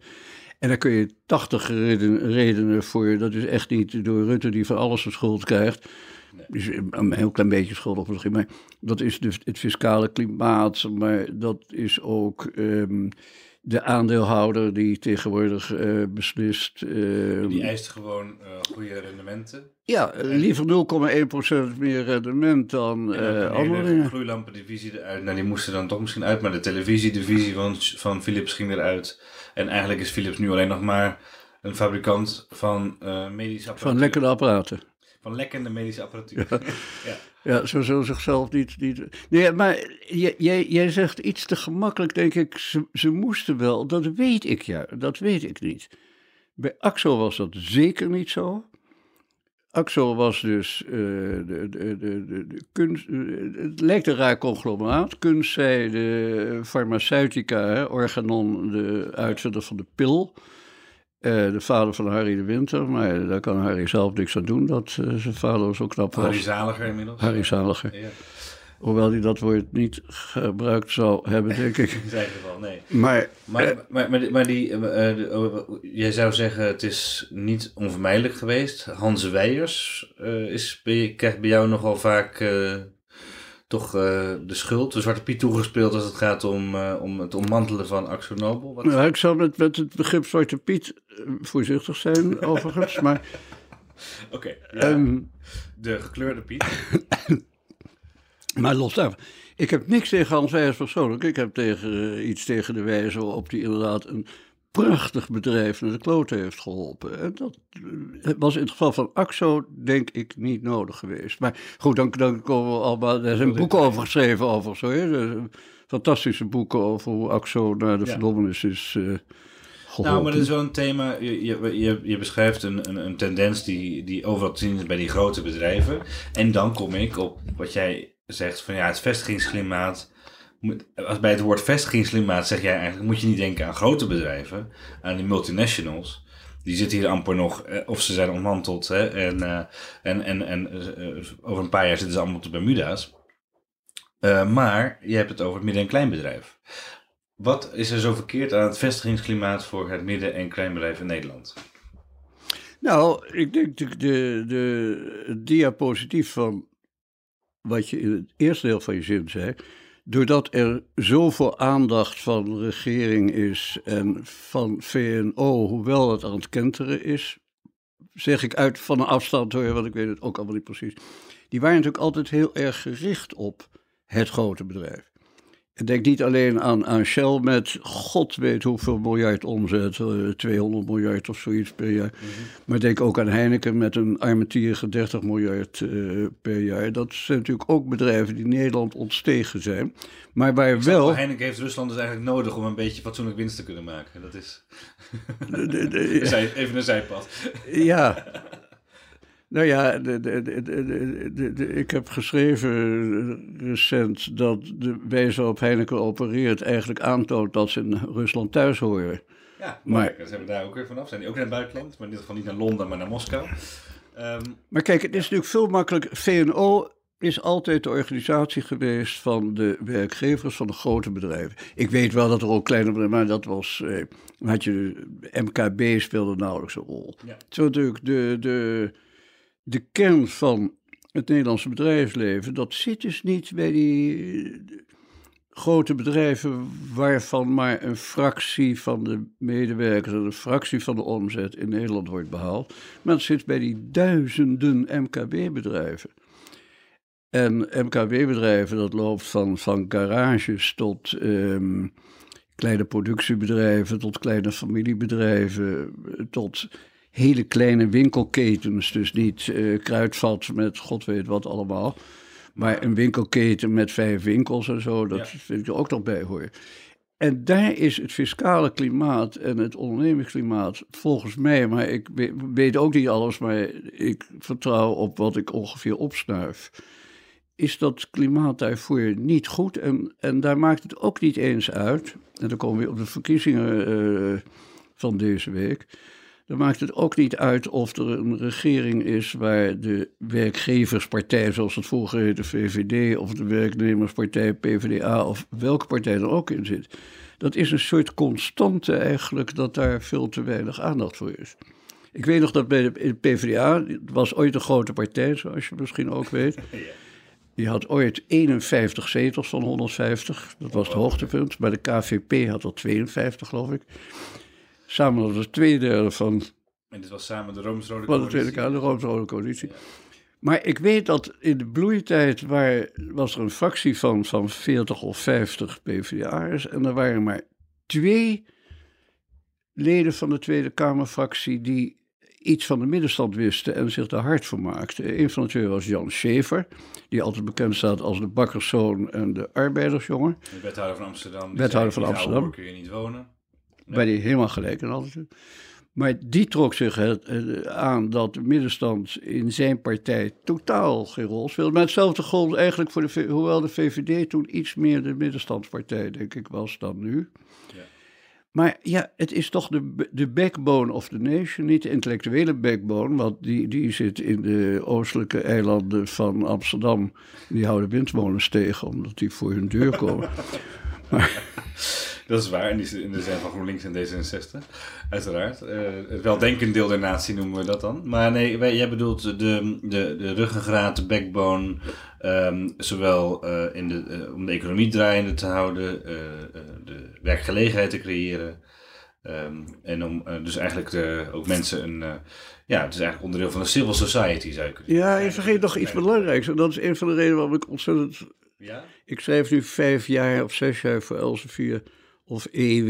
Speaker 5: En daar kun je 80 reden, redenen voor. Dat is echt niet door Rutte die van alles de schuld krijgt. Dus een heel klein beetje schuldig misschien. Maar dat is dus het fiscale klimaat. Maar dat is ook ehm, de aandeelhouder die tegenwoordig eh, beslist. ehm,
Speaker 2: Die eist gewoon eh, goede rendementen.
Speaker 5: ja, liever 0,1% meer rendement dan
Speaker 2: een
Speaker 5: andere dingen.
Speaker 2: gloeilampendivisie eruit. Nou, die moesten dan toch misschien uit. Maar de televisiedivisie van, van Philips ging eruit. En eigenlijk is Philips nu alleen nog maar een fabrikant van medische apparatuur.
Speaker 5: Van lekkere apparaten.
Speaker 2: Van lekkende medische apparatuur. ja.
Speaker 5: Ja, zo zullen zichzelf niet. niet... Nee, maar jij, jij, jij zegt iets te gemakkelijk, denk ik. Ze, ze moesten wel, dat weet ik ja, dat weet ik niet. Bij AXO was dat zeker niet zo. AXO was dus eh, de, de, de, de, de kunst. eh, het lijkt een raar conglomeraat. Kunstzijde, farmaceutica, hè, Organon, de uitvinder van de pil. Eh, de vader van Harry de Winter, maar daar kan Harry zelf niks aan doen dat eh, zijn vader zo knap was.
Speaker 2: Harry Zaliger inmiddels.
Speaker 5: Harry Zaliger.
Speaker 2: Ja,
Speaker 5: Hoewel hij dat woord niet gebruikt zou hebben, denk ik.
Speaker 2: in zijn geval, nee.
Speaker 5: Maar
Speaker 2: Maar, maar, maar, die- maar die, eh, eh, de- oh, jij zou zeggen, het is niet onvermijdelijk geweest. Hans Weijers eh, is, krijgt bij jou nogal vaak eh, toch eh, de schuld, de Zwarte Piet toegespeeld als het gaat om, eh, om het ontmantelen van Axo Nobel. Wat,
Speaker 5: nou, ik zou met, met het begrip Zwarte Piet eh, voorzichtig zijn, overigens. Maar
Speaker 2: Oké, ja,
Speaker 5: ehm,
Speaker 2: de gekleurde Piet.
Speaker 5: Maar los daarvan. Ik heb niks tegen Hans Wijers persoonlijk. Ik heb tegen, iets tegen de wijze waarop die inderdaad een prachtig bedrijf naar de klote heeft geholpen. En dat eh, was in het geval van AXO denk ik niet nodig geweest. Maar goed, dan, dan komen we allemaal... Er zijn boeken over geschreven over zo. Hè? Fantastische boeken over hoe AXO naar de
Speaker 2: Ja.
Speaker 5: verdommenis is eh geholpen.
Speaker 2: Nou, maar dat is wel een thema. Je, je, je, je beschrijft een, een, een tendens die, die overal te zien is bij die grote bedrijven. En dan kom ik op wat jij zegt van ja, het vestigingsklimaat. Als bij het woord vestigingsklimaat zeg jij eigenlijk, moet je niet denken aan grote bedrijven, aan die multinationals. Die zitten hier amper nog, eh, of ze zijn ontmanteld. Hè, en eh, en, en, en eh, over een paar jaar zitten ze allemaal op de Bermuda's. Maar je hebt het over het midden- en kleinbedrijf. Wat is er zo verkeerd aan het vestigingsklimaat voor het midden- en kleinbedrijf in Nederland?
Speaker 5: Nou, ik denk de, de, de diapositief van wat je in het eerste deel van je zin zei. Doordat er zoveel aandacht van de regering is en van VNO, hoewel het aan het kenteren is, zeg ik uit van een afstand hoor, want ik weet het ook allemaal niet precies. Die waren natuurlijk altijd heel erg gericht op het grote bedrijf. Ik denk niet alleen aan, aan Shell met god weet hoeveel miljard omzet, eh, 200 miljard of zoiets per jaar. Maar denk ook aan Heineken met een armetierige 30 miljard eh, per jaar. Dat zijn natuurlijk ook bedrijven die Nederland ontstegen zijn. Maar waar wel...
Speaker 2: Heineken heeft Rusland dus eigenlijk nodig om een beetje fatsoenlijk winst te kunnen maken. Dat is
Speaker 5: de- de- de-
Speaker 2: Zij- even een zijpad.
Speaker 5: Ja. Nou ja, de, de, de, ik heb geschreven eh, recent dat de wijze waarop Heineken opereert eigenlijk aantoont dat ze in Rusland thuis horen.
Speaker 2: Ja,
Speaker 5: Maar-
Speaker 2: zijn we daar ook weer vanaf. Zijn die ook naar het buitenland, maar in ieder geval niet naar Londen, maar naar Moskou. Ehm,
Speaker 5: Maar kijk, het is natuurlijk veel makkelijker. VNO is altijd de organisatie geweest van de werkgevers van de grote bedrijven. Ik weet wel dat er ook kleine bedrijven, maar dat was. Eh, had je MKB speelde nauwelijks een rol.
Speaker 2: Ja.
Speaker 5: Terwijl natuurlijk de, de, de kern van het Nederlandse bedrijfsleven, dat zit dus niet bij die grote bedrijven waarvan maar een fractie van de medewerkers en een fractie van de omzet in Nederland wordt behaald. Maar het zit bij die duizenden MKB-bedrijven. En MKB-bedrijven, dat loopt van, van garages tot ehm, kleine productiebedrijven, tot kleine familiebedrijven, tot hele kleine winkelketens. Dus niet uh, kruidvat met god weet wat allemaal. Maar een winkelketen met vijf winkels en zo, dat vind ik er ook nog bij hoor. En daar is het fiscale klimaat en het ondernemingsklimaat volgens mij, maar ik weet ook niet alles, maar ik vertrouw op wat ik ongeveer opsnuif. Is dat klimaat daarvoor niet goed? En, en daar maakt het ook niet eens uit. En dan komen we op de verkiezingen uh, van deze week dan maakt het ook niet uit of er een regering is waar de werkgeverspartij, zoals het vroeger heette, VVD, of de werknemerspartij, PvdA, of welke partij er ook in zit. Dat is een soort constante eigenlijk dat daar veel te weinig aandacht voor is. Ik weet nog dat bij de PvdA, het was ooit een grote partij, zoals je misschien ook weet. Die had ooit 51 zetels van 150, dat was het hoogtepunt. Bij de KVP had er 52, geloof ik. Samen was het twee derde van.
Speaker 2: En dit was samen de Rooms-Rode
Speaker 5: Coalitie. de Tweede Kamer, de Rooms-Rode Coalitie. Maar ik weet dat in de bloeitijd waar, was er een fractie van, van 40 of 50 PvdA'ers. En er waren maar twee leden van de Tweede Kamerfractie die iets van de middenstand wisten en zich daar hard voor maakten. Een van de twee was Jan Schever, die altijd bekend staat als de bakkerszoon en de arbeidersjongen.
Speaker 2: De wethouder van Amsterdam.
Speaker 5: Wethouder van Amsterdam.
Speaker 2: kun je niet wonen
Speaker 5: waar hij helemaal gelijk en altijd. Maar die trok zich eh, aan dat de middenstand in zijn partij totaal geen rol speelde. Maar hetzelfde gold eigenlijk voor de, hoewel de VVD toen iets meer de middenstandspartij, denk ik, was dan nu. Ja. Maar ja, het is toch de, de backbone of the nation, niet de intellectuele backbone, want die, die zit in de oostelijke eilanden van Amsterdam. Die houden windmolens tegen, omdat die voor hun deur komen.
Speaker 2: maar, dat is waar, in, die, in de zin van GroenLinks en D66, uiteraard. Uh, het weldenkend deel der natie noemen we dat dan. Maar nee, wij, jij bedoelt de, de, de ruggengraat, de backbone, um, zowel uh, in de, uh, om de economie draaiende te houden, de werkgelegenheid te creëren. Um, en om dus eigenlijk de, ook mensen een, ja, het is eigenlijk onderdeel van de civil society, zou je kunnen
Speaker 5: Ja, je vergeet nog iets belangrijks. En dat is een van de redenen waarom ik ontzettend... Ja? Ik schrijf nu vijf jaar of zes jaar voor Elsevier of EW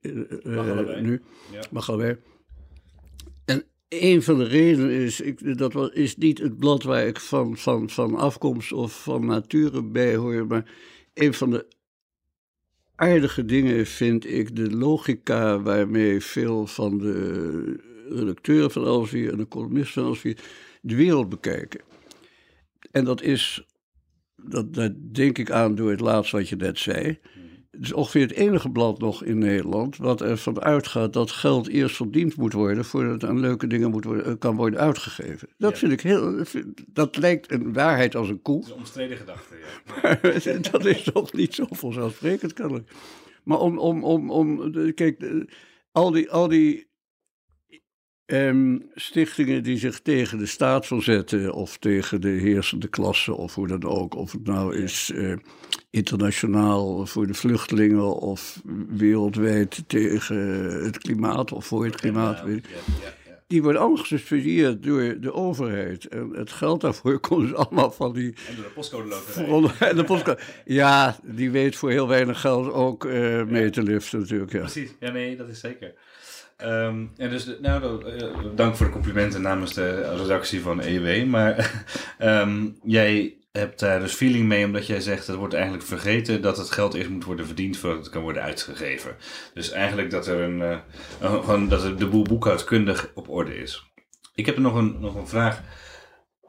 Speaker 5: uh, nu, ja. Magalwij. En een van de redenen is, ik, dat was, is niet het blad waar ik van, van, van afkomst of van nature bij hoor, maar een van de aardige dingen vind ik de logica waarmee veel van de redacteuren van Elsevier en de columnisten van Elsevier de wereld bekijken. En dat is, dat, dat denk ik aan door het laatste wat je net zei. Het is ongeveer het enige blad nog in Nederland wat ervan uitgaat dat geld eerst verdiend moet worden voordat het aan leuke dingen moet worden, kan worden uitgegeven. Dat vind ik heel, dat lijkt een waarheid als een koe. Dat
Speaker 2: is een omstreden gedachte,
Speaker 5: ja. dat is toch niet zo vanzelfsprekend kennelijk. Maar om, om, om, om kijk, al die, al die Um, stichtingen die zich tegen de staat verzetten of tegen de heersende klasse of hoe dan ook. Of het nou is uh, internationaal voor de vluchtelingen of wereldwijd tegen het klimaat of voor het klimaat. Die worden allemaal gesubsidieerd door de overheid. En het geld daarvoor komt dus allemaal van die...
Speaker 2: En door de postcode loterij.
Speaker 5: En de postcode, ja, die weet voor heel weinig geld ook uh, mee te liften natuurlijk. Ja.
Speaker 2: Precies, ja nee, dat is zeker. Um, en dus, nou, uh, dank voor de complimenten namens de redactie van EW. Maar um, jij hebt daar dus feeling mee, omdat jij zegt het wordt eigenlijk vergeten dat het geld eerst moet worden verdiend voordat het kan worden uitgegeven. Dus eigenlijk dat er een, gewoon dat de boel boekhoudkundig op orde is. Ik heb nog een, nog een vraag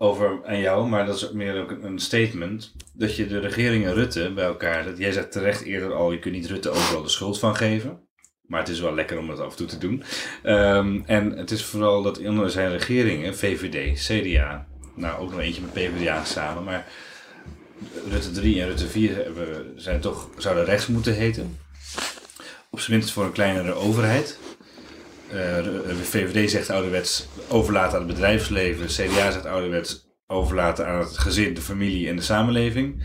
Speaker 2: over aan jou, maar dat is meer ook een statement. Dat je de regering en Rutte bij elkaar, dat jij zegt terecht eerder al, je kunt niet Rutte overal de schuld van geven. Maar het is wel lekker om dat af en toe te doen. Um, en het is vooral dat onder zijn regeringen, VVD, CDA, nou ook nog eentje met PvdA samen, maar Rutte 3 en Rutte 4 hebben, zijn toch, zouden rechts moeten heten. Op zijn minst voor een kleinere overheid. Uh, VVD zegt ouderwets overlaten aan het bedrijfsleven. CDA zegt ouderwets overlaten aan het gezin, de familie en de samenleving.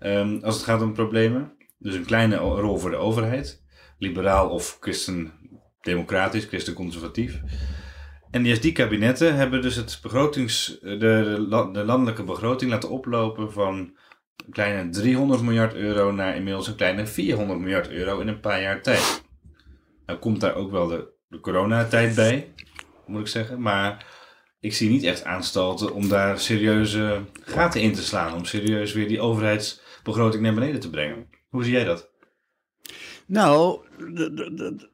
Speaker 2: Um, als het gaat om problemen. Dus een kleine rol voor de overheid liberaal of christen-democratisch, christen-conservatief. En die SD-kabinetten hebben dus het begrotings, de, de, de landelijke begroting laten oplopen van een kleine 300 miljard euro naar inmiddels een kleine 400 miljard euro in een paar jaar tijd. Nou komt daar ook wel de, de coronatijd bij, moet ik zeggen. Maar ik zie niet echt aanstalten om daar serieuze gaten in te slaan. Om serieus weer die overheidsbegroting naar beneden te brengen. Hoe zie jij dat?
Speaker 5: Nou, de,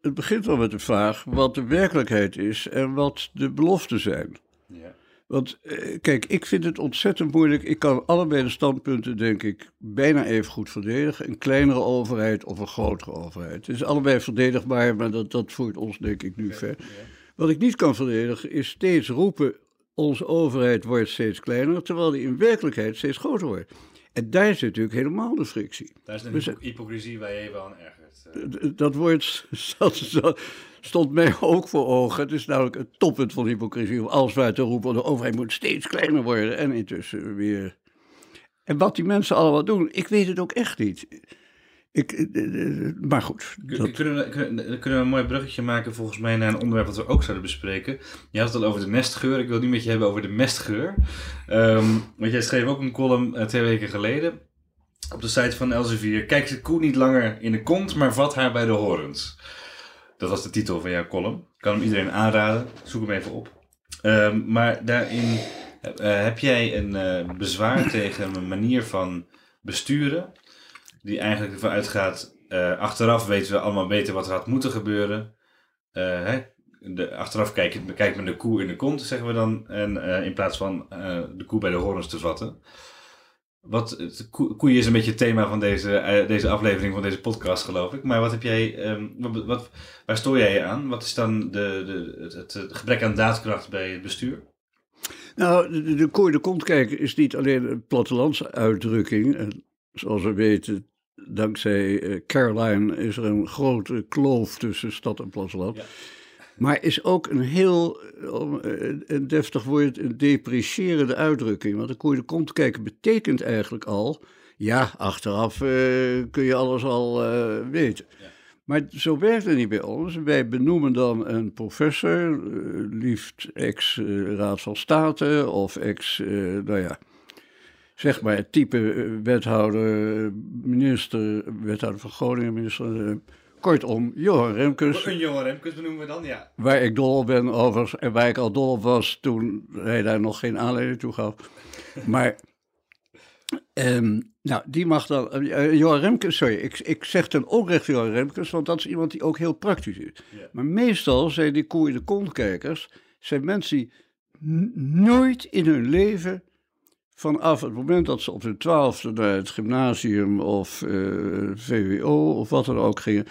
Speaker 5: het begint wel met de vraag wat de werkelijkheid is en wat de beloften zijn.
Speaker 2: Ja.
Speaker 5: Want eh, kijk, ik vind het ontzettend moeilijk. Ik kan allebei de standpunten, denk ik, bijna even goed verdedigen. Een kleinere overheid of een grotere overheid. Het is allebei verdedigbaar, maar dat, dat voert ons, denk ik, nu ver. Wat ik niet kan verdedigen, is steeds roepen: onze overheid wordt steeds kleiner, terwijl die in werkelijkheid steeds groter wordt. En daar zit natuurlijk helemaal de frictie.
Speaker 2: Daar is
Speaker 5: Dus-
Speaker 2: hypocrisie waar je even aan ergert. Eh,
Speaker 5: Dat woord stond mij ook voor ogen. Het is namelijk het toppunt van hypocrisie om alsmaar te roepen: de overheid moet steeds kleiner worden. En intussen weer. En wat die mensen allemaal doen, ik weet het ook echt niet. Ik, eh, eh, maar goed. Dat,
Speaker 2: Kunnen we, kunnen, we een mooi bruggetje maken volgens mij naar een onderwerp dat we ook zouden bespreken. Je had het al over de nestgeur. Ik wil het nu met je hebben over de mestgeur. Ehm, want jij schreef ook een column twee weken geleden op de site van Elsevier. Kijk de koe niet langer in de kont, maar vat haar bij de horens. Dat was de titel van jouw column. Ik kan hem iedereen aanraden. Zoek hem even op. Ehm, maar daarin eh, heb jij een eh, bezwaar tegen een manier van besturen die eigenlijk ervan uitgaat, eh, achteraf weten we allemaal beter wat er had moeten gebeuren. Eh, hè? De, achteraf kijkt kijkt men de koe in de kont, zeggen we dan, en, eh, in plaats van eh, de koe bij de horens te vatten. Wat, koeien is een beetje het thema van deze, eh, deze aflevering van deze podcast, geloof ik. Maar wat heb jij, ehm, wat, wat, waar stoor jij je aan? Wat is dan de, de, het, het, gebrek aan daadkracht bij het bestuur?
Speaker 5: nou, de, de kooi de kont kijken is niet alleen een plattelandsuitdrukking. En zoals we weten, dankzij eh, Caroline is er een grote kloof tussen stad en platteland.
Speaker 2: Ja.
Speaker 5: Maar is ook een heel, eh, een deftig woord, een depreciërende uitdrukking. Want de kooi de kont kijken betekent eigenlijk al, ja, achteraf eh, kun je alles al eh, weten.
Speaker 2: Ja.
Speaker 5: Maar zo werkt het niet bij ons. Wij benoemen dan een professor, liefst ex-raad van state of ex, nou ja, zeg maar het type wethouder, minister, wethouder van Groningen, minister, kortom, Johan Remkes.
Speaker 2: Een jonge Remkes benoemen we dan, ja.
Speaker 5: Waar ik dol op ben overigens, en waar ik al dol op was toen hij daar nog geen aanleiding toe gaf. Maar, ehm, nou, die mag dan, eh, Johan Remkes, sorry, ik, ik zeg ten onrechte Johan Remkes, want dat is iemand die ook heel praktisch is.
Speaker 2: Ja.
Speaker 5: Maar meestal zijn die koeien de kontkijkers, zijn mensen die nooit in hun leven, vanaf het moment dat ze op hun twaalfde naar het gymnasium of eh, VWO of wat dan ook gingen,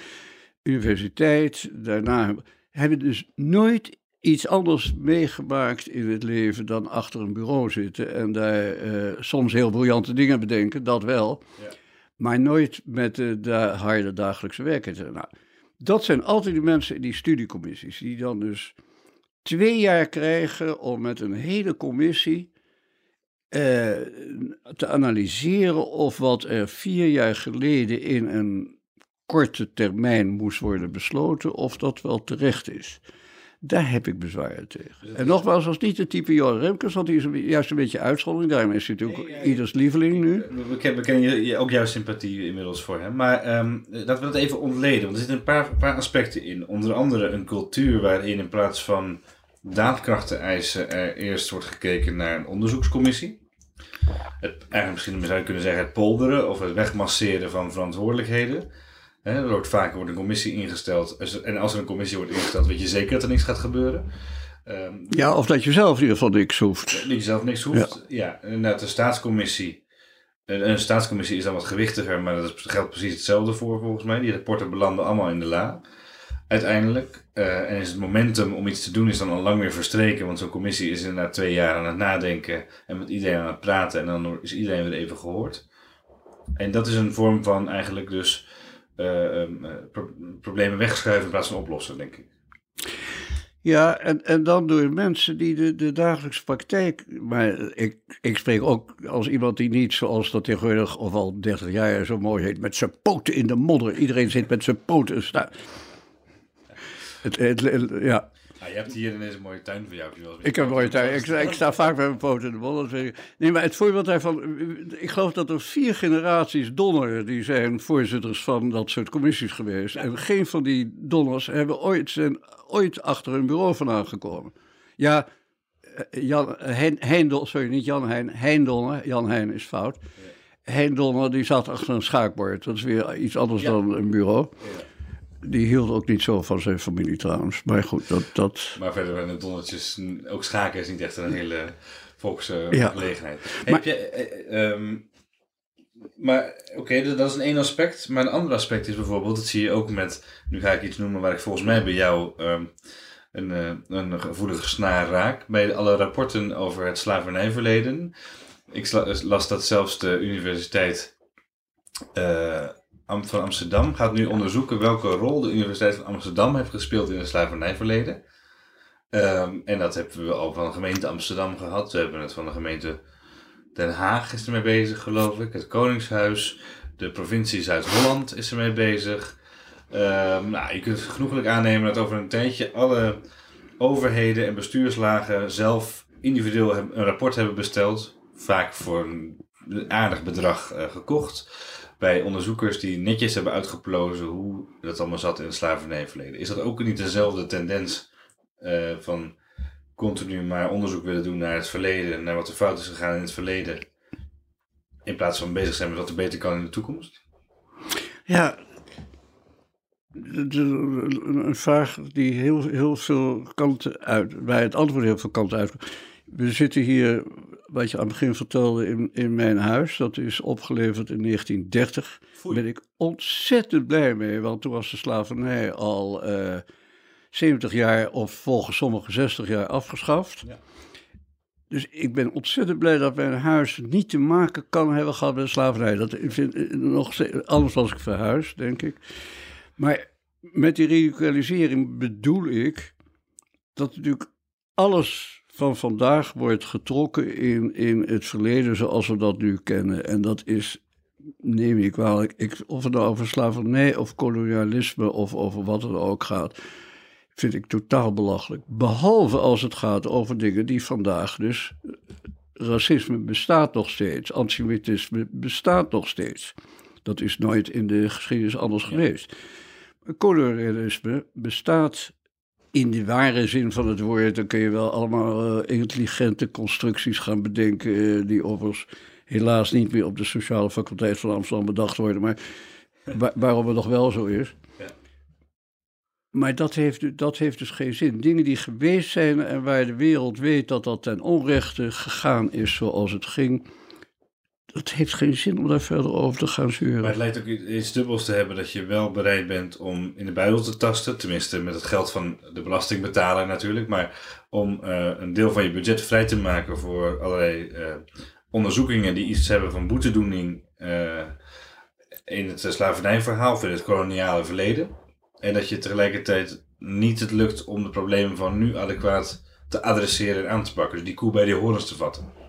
Speaker 5: universiteit, daarna hebben dus nooit iets anders meegemaakt in het leven dan achter een bureau zitten en daar eh, soms heel briljante dingen bedenken, dat wel,
Speaker 2: Ja.
Speaker 5: maar nooit met de, de harde dagelijkse werken. Nou, dat zijn altijd die mensen in die studiecommissies, die dan dus twee jaar krijgen om met een hele commissie eh, te analyseren of wat er vier jaar geleden in een korte termijn moest worden besloten, of dat wel terecht is. Daar heb ik bezwaren tegen. En nogmaals, als niet de type Johan Remkes, want die is juist een beetje uitzondering. Daarom is hij natuurlijk
Speaker 2: Nee, ja,
Speaker 5: ieders lieveling nu.
Speaker 2: We, we kennen, we kennen ook jouw sympathie inmiddels voor hem. Maar ehm, laten we dat even ontleden. Want er zitten een paar, een paar aspecten in. Onder andere een cultuur waarin in plaats van daadkrachten eisen er eerst wordt gekeken naar een onderzoekscommissie. Het, eigenlijk misschien zou je kunnen zeggen het polderen of het wegmasseren van verantwoordelijkheden. Hè, er wordt vaak wordt een commissie ingesteld. Er- En als er een commissie wordt ingesteld, weet je zeker dat er niks gaat gebeuren. Ehm,
Speaker 5: Ja, of dat je zelf in ieder geval niks hoeft.
Speaker 2: dat je zelf niks hoeft. Ja, inderdaad, de staatscommissie. Een, een staatscommissie is dan wat gewichtiger, maar dat geldt precies hetzelfde voor volgens mij. Die rapporten belanden allemaal in de la. Uiteindelijk. eh, en is het momentum om iets te doen is dan al lang weer verstreken. Want zo'n commissie is inderdaad twee jaar aan het nadenken en met iedereen aan het praten. En dan is iedereen weer even gehoord. En dat is een vorm van eigenlijk dus pro- problemen wegschuiven in plaats van oplossen, denk ik.
Speaker 5: Ja, en, en dan door mensen die de, de dagelijkse praktijk. Maar ik, ik spreek ook als iemand die niet, zoals dat tegenwoordig, of al 30 jaar zo mooi heet, met zijn poten in de modder. Iedereen zit met zijn poten. sta- Het, het, het- ja.
Speaker 2: Je hebt hier in deze mooie tuin van jou. heb je wel eens met
Speaker 5: Ik heb een mooie tuin. Ik, ik sta vaak met mijn poten in de bol. dat weet ik. Nee, maar het voorbeeld daarvan... Ik geloof dat er vier generaties donneren... die zijn voorzitters van dat soort commissies geweest. En geen van die donners hebben ooit, zijn ooit achter een bureau vandaan gekomen. Ja, eh, Jan, Hein, Heindel, sorry, niet Jan Hein, Heindonner. Jan Hein is fout. Heindonner, die zat achter een schaakbord. Dat is weer iets anders
Speaker 2: Ja.
Speaker 5: dan een bureau.
Speaker 2: Ja.
Speaker 5: Die hield ook niet zo van zijn familie trouwens. Maar goed, dat... dat
Speaker 2: Maar verder zijn de donnetjes, ook schaken is niet echt een hele
Speaker 5: Ja.
Speaker 2: volksgelegenheid.
Speaker 5: Maar-
Speaker 2: Heb je, eh, ehm, maar oké, dat dat is een één aspect. Maar een ander aspect is bijvoorbeeld, dat zie je ook met, nu ga ik iets noemen waar ik volgens mij bij jou ehm, een, eh, een gevoelige snaar raak. Bij alle rapporten over het slavernijverleden. Ik las dat zelfs de Universiteit eh, van Amsterdam gaat nu onderzoeken welke rol de Universiteit van Amsterdam heeft gespeeld in het slavernijverleden. Ehm, en dat hebben we al van de gemeente Amsterdam gehad. We hebben het van de gemeente Den Haag is ermee bezig, geloof ik. Het Koningshuis, de provincie Zuid-Holland is ermee bezig. Ehm, nou, je kunt genoeglijk aannemen dat over een tijdje alle overheden en bestuurslagen zelf individueel een rapport hebben besteld. Vaak voor een aardig bedrag eh, gekocht. Bij onderzoekers die netjes hebben uitgeplozen hoe dat allemaal zat in het slavernijverleden. Is dat ook niet dezelfde tendens eh, van continu maar onderzoek willen doen naar het verleden, naar wat er fout is gegaan in het verleden, in plaats van bezig zijn met wat er beter kan in de toekomst?
Speaker 5: Ja, een vraag die heel, heel veel kanten uit, bij het antwoord heel veel kanten uit. We zitten hier, wat je aan het begin vertelde, in, in mijn huis. Dat is opgeleverd in 1930. Daar ben ik ontzettend blij mee, want toen was de slavernij al eh 70 jaar of volgens sommigen 60 jaar afgeschaft.
Speaker 2: Ja.
Speaker 5: Dus ik ben ontzettend blij dat mijn huis niet te maken kan hebben gehad met slavernij. Dat, vind, eh, nog, anders was ik verhuisd, denk ik. Maar met die radicalisering bedoel ik dat natuurlijk alles van vandaag wordt getrokken in, in het verleden zoals we dat nu kennen. En dat is, neem ik kwalijk, ik, of het nou over slavernij of kolonialisme of over wat het ook gaat, vind ik totaal belachelijk. Behalve als het gaat over dingen die vandaag dus. Racisme bestaat nog steeds, antisemitisme bestaat nog steeds. Dat is nooit in de geschiedenis anders geweest. Kolonialisme bestaat in de ware zin van het woord. Dan kun je wel allemaal eh, intelligente constructies gaan bedenken. eh, die overigens helaas niet meer op de sociale faculteit van Amsterdam bedacht worden. Maar wa- waarom het nog wel zo is.
Speaker 2: Ja.
Speaker 5: Maar dat heeft, dat heeft dus geen zin. Dingen die geweest zijn en waar de wereld weet dat dat ten onrechte gegaan is zoals het ging. Dat heeft geen zin om daar verder over te gaan
Speaker 2: Maar
Speaker 5: zeuren.
Speaker 2: het lijkt ook iets dubbels te hebben dat je wel bereid bent om in de buidel te tasten. Tenminste, met het geld van de belastingbetaler natuurlijk. Maar om eh, een deel van je budget vrij te maken voor allerlei eh, onderzoekingen die iets hebben van boetedoening eh, in het slavernijverhaal of in het koloniale verleden. En dat je tegelijkertijd niet het lukt om de problemen van nu adequaat te adresseren en aan te pakken. Dus die koe bij die horens te vatten.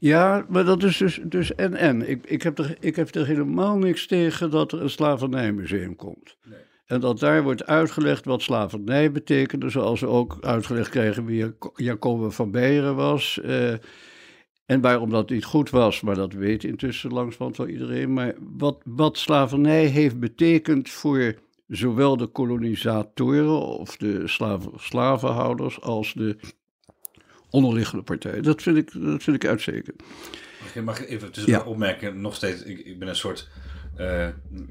Speaker 5: Ja, maar dat is dus, dus en en. Ik, ik, heb er, ik heb er helemaal niks tegen dat er een slavernijmuseum komt.
Speaker 2: Nee.
Speaker 5: En dat daar wordt uitgelegd wat slavernij betekende, zoals we ook uitgelegd kregen wie Jacobe van Beieren was. eh, en waarom dat niet goed was, maar dat weet intussen langzamerhand wel iedereen. Maar wat, wat slavernij heeft betekend voor zowel de kolonisatoren of de slaven, slavenhouders als de onderliggende partijen. Dat vind ik, dat vind ik uitstekend.
Speaker 2: Mag ik- even tussen
Speaker 5: Ja.
Speaker 2: opmerken, nog steeds, ik, ik ben een soort eh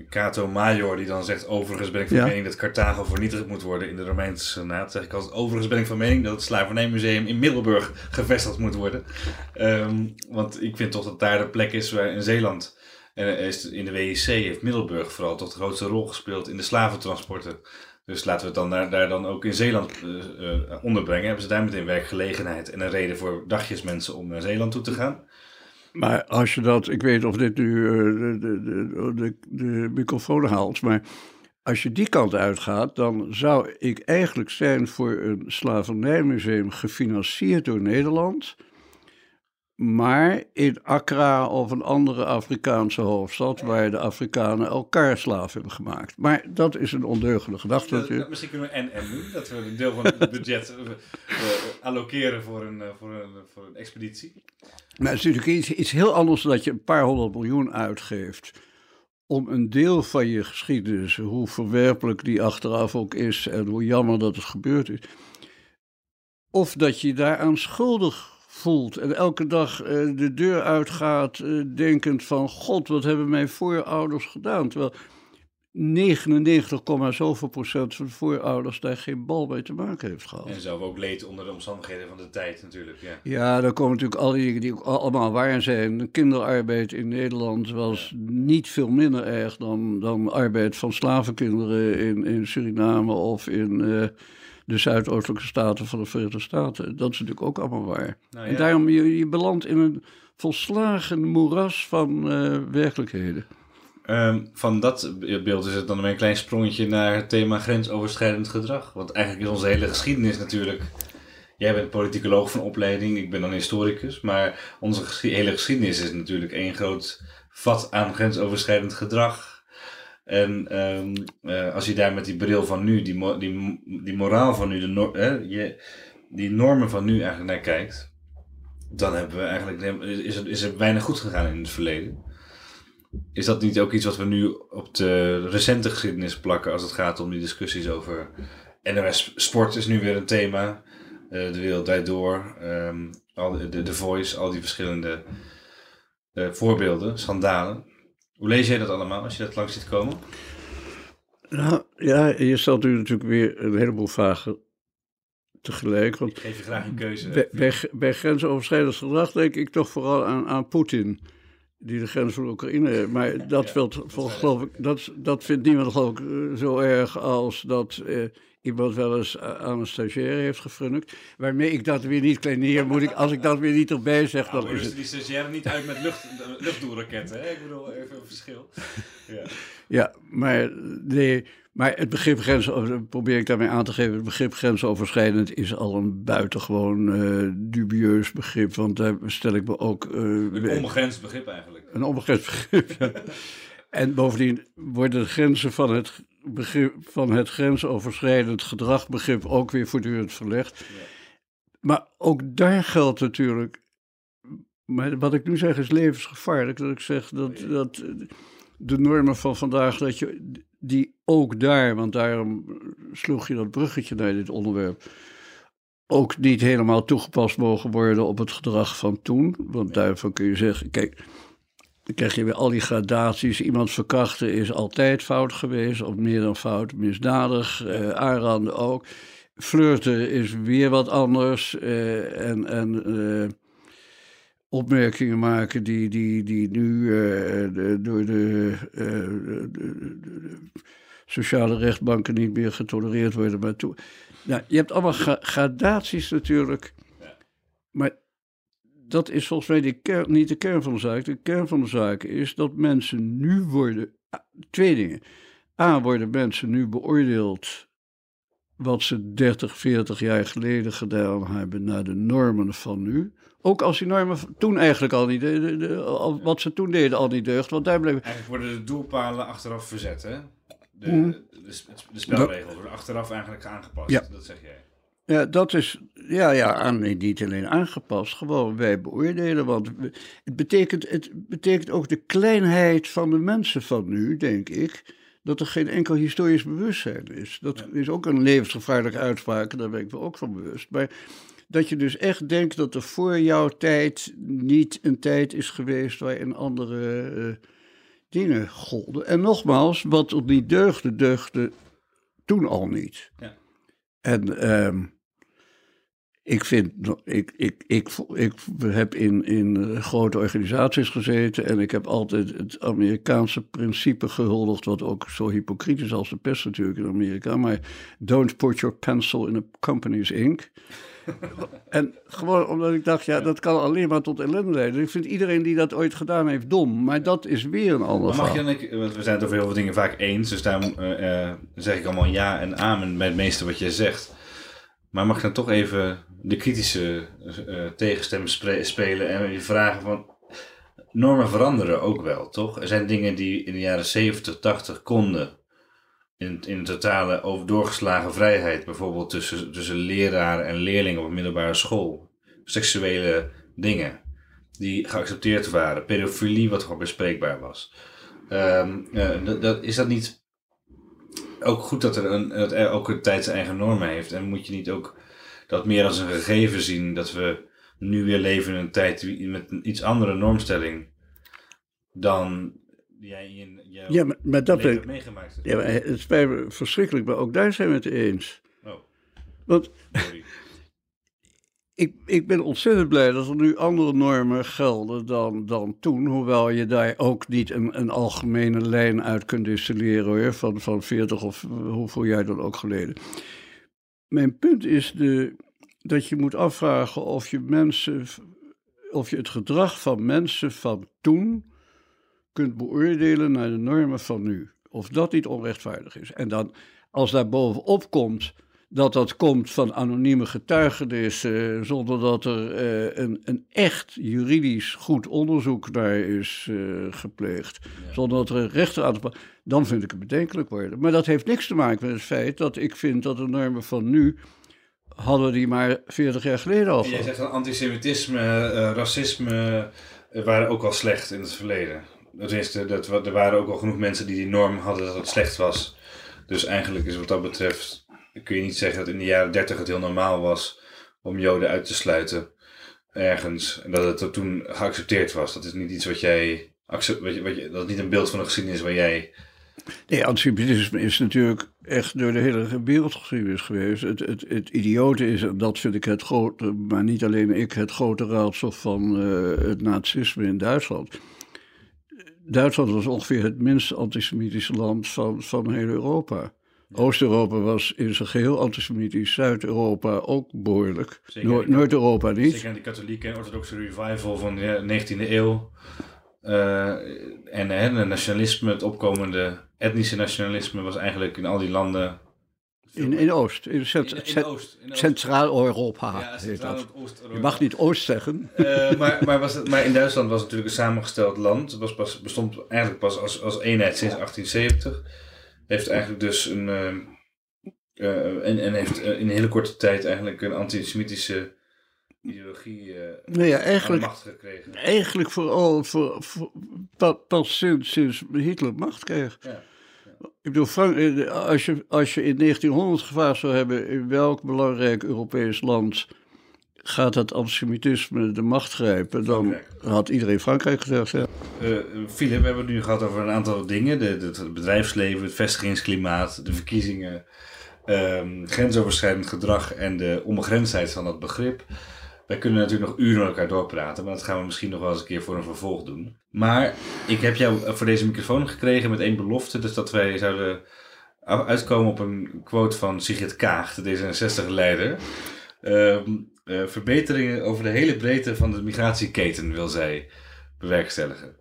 Speaker 2: Cato Major die dan zegt, overigens ben ik van
Speaker 5: Ja.
Speaker 2: mening dat Carthago vernietigd moet worden in de Romeinse Senaat. zeg ik altijd, overigens ben ik van mening dat het slavernijmuseum in Middelburg gevestigd moet worden. Ehm, want ik vind toch dat daar de plek is waar in Zeeland, en is in de WIC heeft Middelburg vooral toch de grootste rol gespeeld in de slaventransporten. Dus laten we het dan daar, daar dan ook in Zeeland eh, eh, onderbrengen. Hebben ze daar meteen werkgelegenheid en een reden voor dagjesmensen om naar Zeeland toe te gaan.
Speaker 5: Maar als je dat, ik weet of dit nu eh, de, de, de, de, de microfoon haalt, maar als je die kant uitgaat, dan zou ik eigenlijk zijn voor een slavernijmuseum gefinancierd door Nederland. Maar in Accra of een andere Afrikaanse hoofdstad, waar de Afrikanen elkaar slaaf hebben gemaakt. Maar dat is een ondeugende gedachte natuurlijk.
Speaker 2: Misschien kunnen we en en doen, dat we een deel van het budget uh, allokeren voor een, uh, voor, een, voor een expeditie.
Speaker 5: Maar het is natuurlijk iets, iets heel anders dan dat je een paar honderd miljoen uitgeeft om een deel van je geschiedenis, hoe verwerpelijk die achteraf ook is en hoe jammer dat het gebeurd is, of dat je daaraan schuldig voelt en elke dag uh, de deur uitgaat uh, denkend van god, wat hebben mijn voorouders gedaan? Terwijl 99, zoveel procent van de voorouders daar geen bal mee te maken heeft gehad.
Speaker 2: En zelf ook leed onder de omstandigheden van de tijd natuurlijk. Ja,
Speaker 5: ja dan komen natuurlijk al die dingen die ook allemaal waar zijn. Kinderarbeid in Nederland was niet veel minder erg dan, dan arbeid van slavenkinderen in, in Suriname of in uh, de Zuidoostelijke staten van de Verenigde Staten. Dat is natuurlijk ook allemaal waar. Nou, ja. En daarom, je, je belandt in een volslagen moeras van uh, werkelijkheden.
Speaker 2: Um, van dat beeld is het dan een klein sprongetje naar het thema grensoverschrijdend gedrag. Want eigenlijk is onze hele geschiedenis natuurlijk. Jij bent politicoloog van opleiding, ik ben dan historicus. Maar onze hele geschiedenis is natuurlijk één groot vat aan grensoverschrijdend gedrag. En um, uh, als je daar met die bril van nu, die, die, die moraal van nu, de hè, je, die normen van nu eigenlijk naar kijkt. Dan hebben we eigenlijk, is, er, is er weinig goed gegaan in het verleden. Is dat niet ook iets wat we nu op de recente geschiedenis plakken als het gaat om die discussies over NOS Sport is nu weer een thema, uh, de wereld draait door, al de, de, Voice, al die verschillende voorbeelden, schandalen. Hoe lees jij dat allemaal als je dat langs ziet komen?
Speaker 5: Nou ja, je stelt nu natuurlijk weer een heleboel vragen tegelijk. Want
Speaker 2: Ik geef je graag een keuze.
Speaker 5: Bij, bij, bij grensoverschrijdend gedrag denk ik toch vooral aan, aan Poetin die de grens van Oekraïne. Maar dat, ja, wilt, vol, geloof ik, dat, dat vindt niemand geloof ik zo erg als dat uh, iemand wel eens aan een stagiair heeft gefrunnikt. Waarmee ik dat weer niet kleineer, moet ik, als ik dat weer niet erbij zeg,
Speaker 2: ja,
Speaker 5: dan
Speaker 2: is
Speaker 5: het...
Speaker 2: het... die stagiair niet uit met lucht, luchtdoelraketten, hè? Ik bedoel, even een verschil. Ja,
Speaker 5: ja maar nee... Maar het begrip grens, probeer ik daarmee aan te geven, het begrip grensoverschrijdend is al een buitengewoon uh, dubieus begrip. Want daar stel ik me ook. Uh,
Speaker 2: een onbegrensd begrip eigenlijk.
Speaker 5: Een onbegrensd begrip, ja. En bovendien worden de grenzen van het, begrip, van het grensoverschrijdend gedragbegrip ook weer voortdurend verlegd. Ja. Maar ook daar geldt natuurlijk. Maar wat ik nu zeg is levensgevaarlijk. Dat ik zeg dat, dat de normen van vandaag, dat je die ook daar, want daarom sloeg je dat bruggetje naar dit onderwerp, ook niet helemaal toegepast mogen worden op het gedrag van toen. Want daarvan kun je zeggen, kijk, dan krijg je weer al die gradaties. Iemand verkrachten is altijd fout geweest, of meer dan fout, misdadig, uh, aanranden ook. Flirten is weer wat anders. Uh, en en uh, opmerkingen maken die, die, die nu de, door de, sociale rechtbanken niet meer getolereerd worden. Maar toe, nou, je hebt allemaal gra gradaties natuurlijk. Maar dat is volgens mij de kern, niet de kern van de zaak. De kern van de zaak is dat mensen nu worden. Twee dingen. A, worden mensen nu beoordeeld wat ze 30, 40 jaar geleden gedaan hebben naar de normen van nu. Ook als die normen toen eigenlijk al niet, de, de, de, wat ze toen deden al niet deugd. Want daar bleef...
Speaker 2: Eigenlijk worden de doelpalen achteraf verzet, hè? De, mm. de, de spelregels worden achteraf eigenlijk aangepast, ja. dat zeg jij.
Speaker 5: Ja, dat is, ja, ja, aan, niet alleen aangepast, gewoon wij beoordelen. Want het betekent, het betekent ook de kleinheid van de mensen van nu, denk ik dat er geen enkel historisch bewustzijn is. Dat is ook een levensgevaarlijke uitspraak, daar ben ik me ook van bewust. Maar dat je dus echt denkt dat er voor jouw tijd niet een tijd is geweest waarin andere uh, dingen golden. En nogmaals, wat er niet deugde, deugde toen al niet. Ja. En um, ik vind, ik, ik, ik, ik heb in, in grote organisaties gezeten en ik heb altijd het Amerikaanse principe gehuldigd, wat ook zo hypocriet is als de pers natuurlijk in Amerika, maar don't put your pencil in a company's ink. en gewoon omdat ik dacht, ja, dat kan alleen maar tot ellende leiden. Ik vind iedereen die dat ooit gedaan heeft dom, maar dat is weer een ander
Speaker 2: Mag je ik, want we zijn het over heel veel dingen vaak eens, dus daarom uh, uh, zeg ik allemaal ja en amen bij het meeste wat je zegt. Maar mag ik dan toch even de kritische uh, tegenstem spelen en je vragen van... Normen veranderen ook wel, toch? Er zijn dingen die in de jaren 70, 80 konden. In, in totale over doorgeslagen vrijheid. Bijvoorbeeld tussen, tussen leraren en leerlingen op een middelbare school. Seksuele dingen die geaccepteerd waren. Pedofilie, wat gewoon bespreekbaar was. Um, uh, dat, is dat niet ook goed dat er, een, dat er ook een tijd zijn eigen normen heeft? En moet je niet ook dat meer als een gegeven zien dat we nu weer leven in een tijd met een iets andere normstelling dan jij in jouw
Speaker 5: ja, maar, maar dat
Speaker 2: meegemaakt
Speaker 5: Ja, maar het spijt me verschrikkelijk, maar ook daar zijn we het eens.
Speaker 2: Oh.
Speaker 5: Want ik, ik ben ontzettend blij dat er nu andere normen gelden dan, dan toen. Hoewel je daar ook niet een, een algemene lijn uit kunt distilleren van, van 40 of hoeveel jaar dan ook geleden. Mijn punt is de, dat je moet afvragen of je mensen, of je het gedrag van mensen van toen kunt beoordelen naar de normen van nu. Of dat niet onrechtvaardig is. En dan, als daar bovenop komt dat dat komt van anonieme getuigenissen, zonder dat er uh, een, een echt juridisch goed onderzoek naar is uh, gepleegd, zonder dat er een rechter aan te dan vind ik het bedenkelijk worden. Maar dat heeft niks te maken met het feit dat ik vind dat de normen van nu hadden die maar 40 jaar geleden al.
Speaker 2: Jij zegt dat antisemitisme, uh, racisme waren ook al slecht in het verleden. Dat is, dat, er waren ook al genoeg mensen die die norm hadden dat het slecht was. Dus eigenlijk is wat dat betreft kun je niet zeggen dat in de jaren dertig het heel normaal was om Joden uit te sluiten ergens. En dat het toen geaccepteerd was. Dat is niet iets wat jij. Wat je, wat je, dat niet een beeld van de geschiedenis waar jij.
Speaker 5: Nee, antisemitisme is natuurlijk echt door de hele wereldgeschiedenis geweest. Het, het, het idiote is, en dat vind ik het grote, maar niet alleen ik, het grote raadsel van uh, het nazisme in Duitsland. Duitsland was ongeveer het minst antisemitische land van, van heel Europa. Oost-Europa was in zijn geheel antisemitisch, Zuid-Europa ook behoorlijk, Noord-Europa niet.
Speaker 2: Zeker de katholieke en orthodoxe revival van de 19e eeuw. Uh, en het nationalisme, het opkomende etnische nationalisme was eigenlijk in al die landen...
Speaker 5: In, in Oost, in, Centraal-Europa ja, Centraal Je mag niet Oost zeggen.
Speaker 2: Uh, maar, maar, was het, maar in Duitsland was het natuurlijk een samengesteld land. Het was pas, bestond eigenlijk pas als, als eenheid sinds 1870 heeft eigenlijk dus een. Uh, en, en heeft in een hele korte tijd eigenlijk een antisemitische ideologie uh,
Speaker 5: nou ja, eigenlijk,
Speaker 2: macht gekregen.
Speaker 5: Eigenlijk vooral voor, voor, pas sinds, sinds Hitler macht kreeg. Ja. Ik bedoel, Frank, als, je, als je in 1900 gevraagd zou hebben in welk belangrijk Europees land gaat het antisemitisme de macht grijpen, dan had iedereen Frankrijk gezegd. Ja.
Speaker 2: Uh, Philip, we hebben het nu gehad over een aantal dingen: de, het bedrijfsleven, het vestigingsklimaat, de verkiezingen, um, grensoverschrijdend gedrag en de onbegrensdheid van dat begrip. Wij kunnen natuurlijk nog uren met elkaar doorpraten, maar dat gaan we misschien nog wel eens een keer voor een vervolg doen. Maar ik heb jou voor deze microfoon gekregen met één belofte, dus dat wij zouden uitkomen op een quote van Sigrid Kaag, de D66-leider. Um, uh, verbeteringen over de hele breedte van de migratieketen wil zij bewerkstelligen.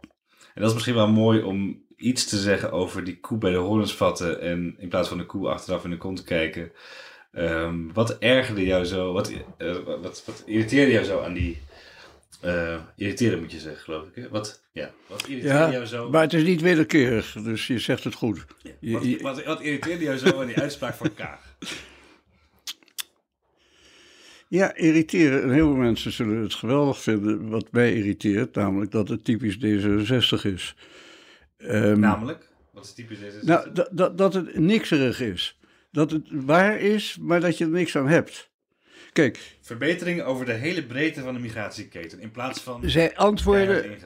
Speaker 2: En dat is misschien wel mooi om iets te zeggen over die koe bij de horens vatten en in plaats van de koe achteraf in de kont te kijken. Um, wat ergerde jou zo, wat, uh, wat, wat irriteerde jou zo aan die uh, irriteren moet je zeggen, geloof ik. Hè? Wat, ja, wat irriteerde ja, jou zo?
Speaker 5: Maar het is niet wederkerig, dus je zegt het goed.
Speaker 2: Ja, wat, wat, wat, irriteerde jou zo aan die uitspraak van Kaag?
Speaker 5: Ja, irriteren. En heel veel mensen zullen het geweldig vinden. Wat mij irriteert, namelijk dat het typisch D66 is.
Speaker 2: Um, namelijk? Wat is typisch D66?
Speaker 5: Nou, dat, dat het nikserig is. Dat het waar is, maar dat je er niks aan hebt. Kijk.
Speaker 2: Verbeteringen over de hele breedte van de migratieketen. In plaats van.
Speaker 5: Zij antwoorden.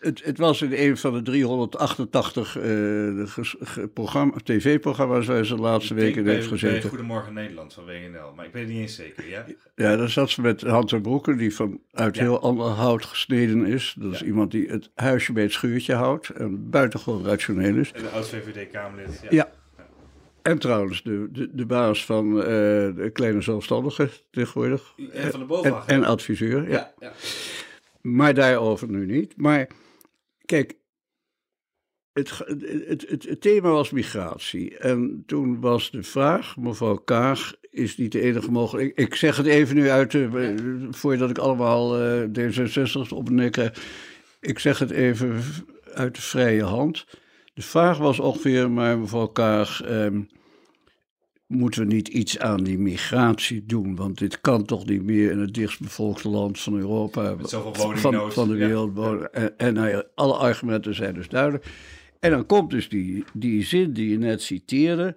Speaker 5: Het, het, was in een van de 388 uh, tv-programma's waar ze de laatste weken heeft gezeten.
Speaker 2: Goedemorgen Nederland van WNL, maar ik weet het niet eens zeker, ja?
Speaker 5: Ja, daar zat ze met Hans en Broeken, die van uit heel ander hout gesneden is. Dat is iemand die het huisje bij het schuurtje houdt en buitengewoon rationeel is.
Speaker 2: En de oud-VVD-Kamerlid,
Speaker 5: ja. En trouwens, de, de, de baas van uh, de kleine zelfstandigen tegenwoordig.
Speaker 2: En van de
Speaker 5: en adviseur, ja. ja. Maar daarover nu niet. Maar Kijk, het, het, het, het, thema was migratie. En toen was de vraag, mevrouw Kaag, is niet de enige mogelijk. Ik, zeg het even nu uit, uh, voordat ik allemaal uh, D66 op krijg. Ik zeg het even uit de vrije hand. De vraag was ongeveer, maar mevrouw Kaag, um, moeten we niet iets aan die migratie doen? Want dit kan toch niet meer in het dichtstbevolkte land van Europa, van, van de wereld. Ja. En, en alle argumenten zijn dus duidelijk. En dan komt dus die, die zin die je net citeerde.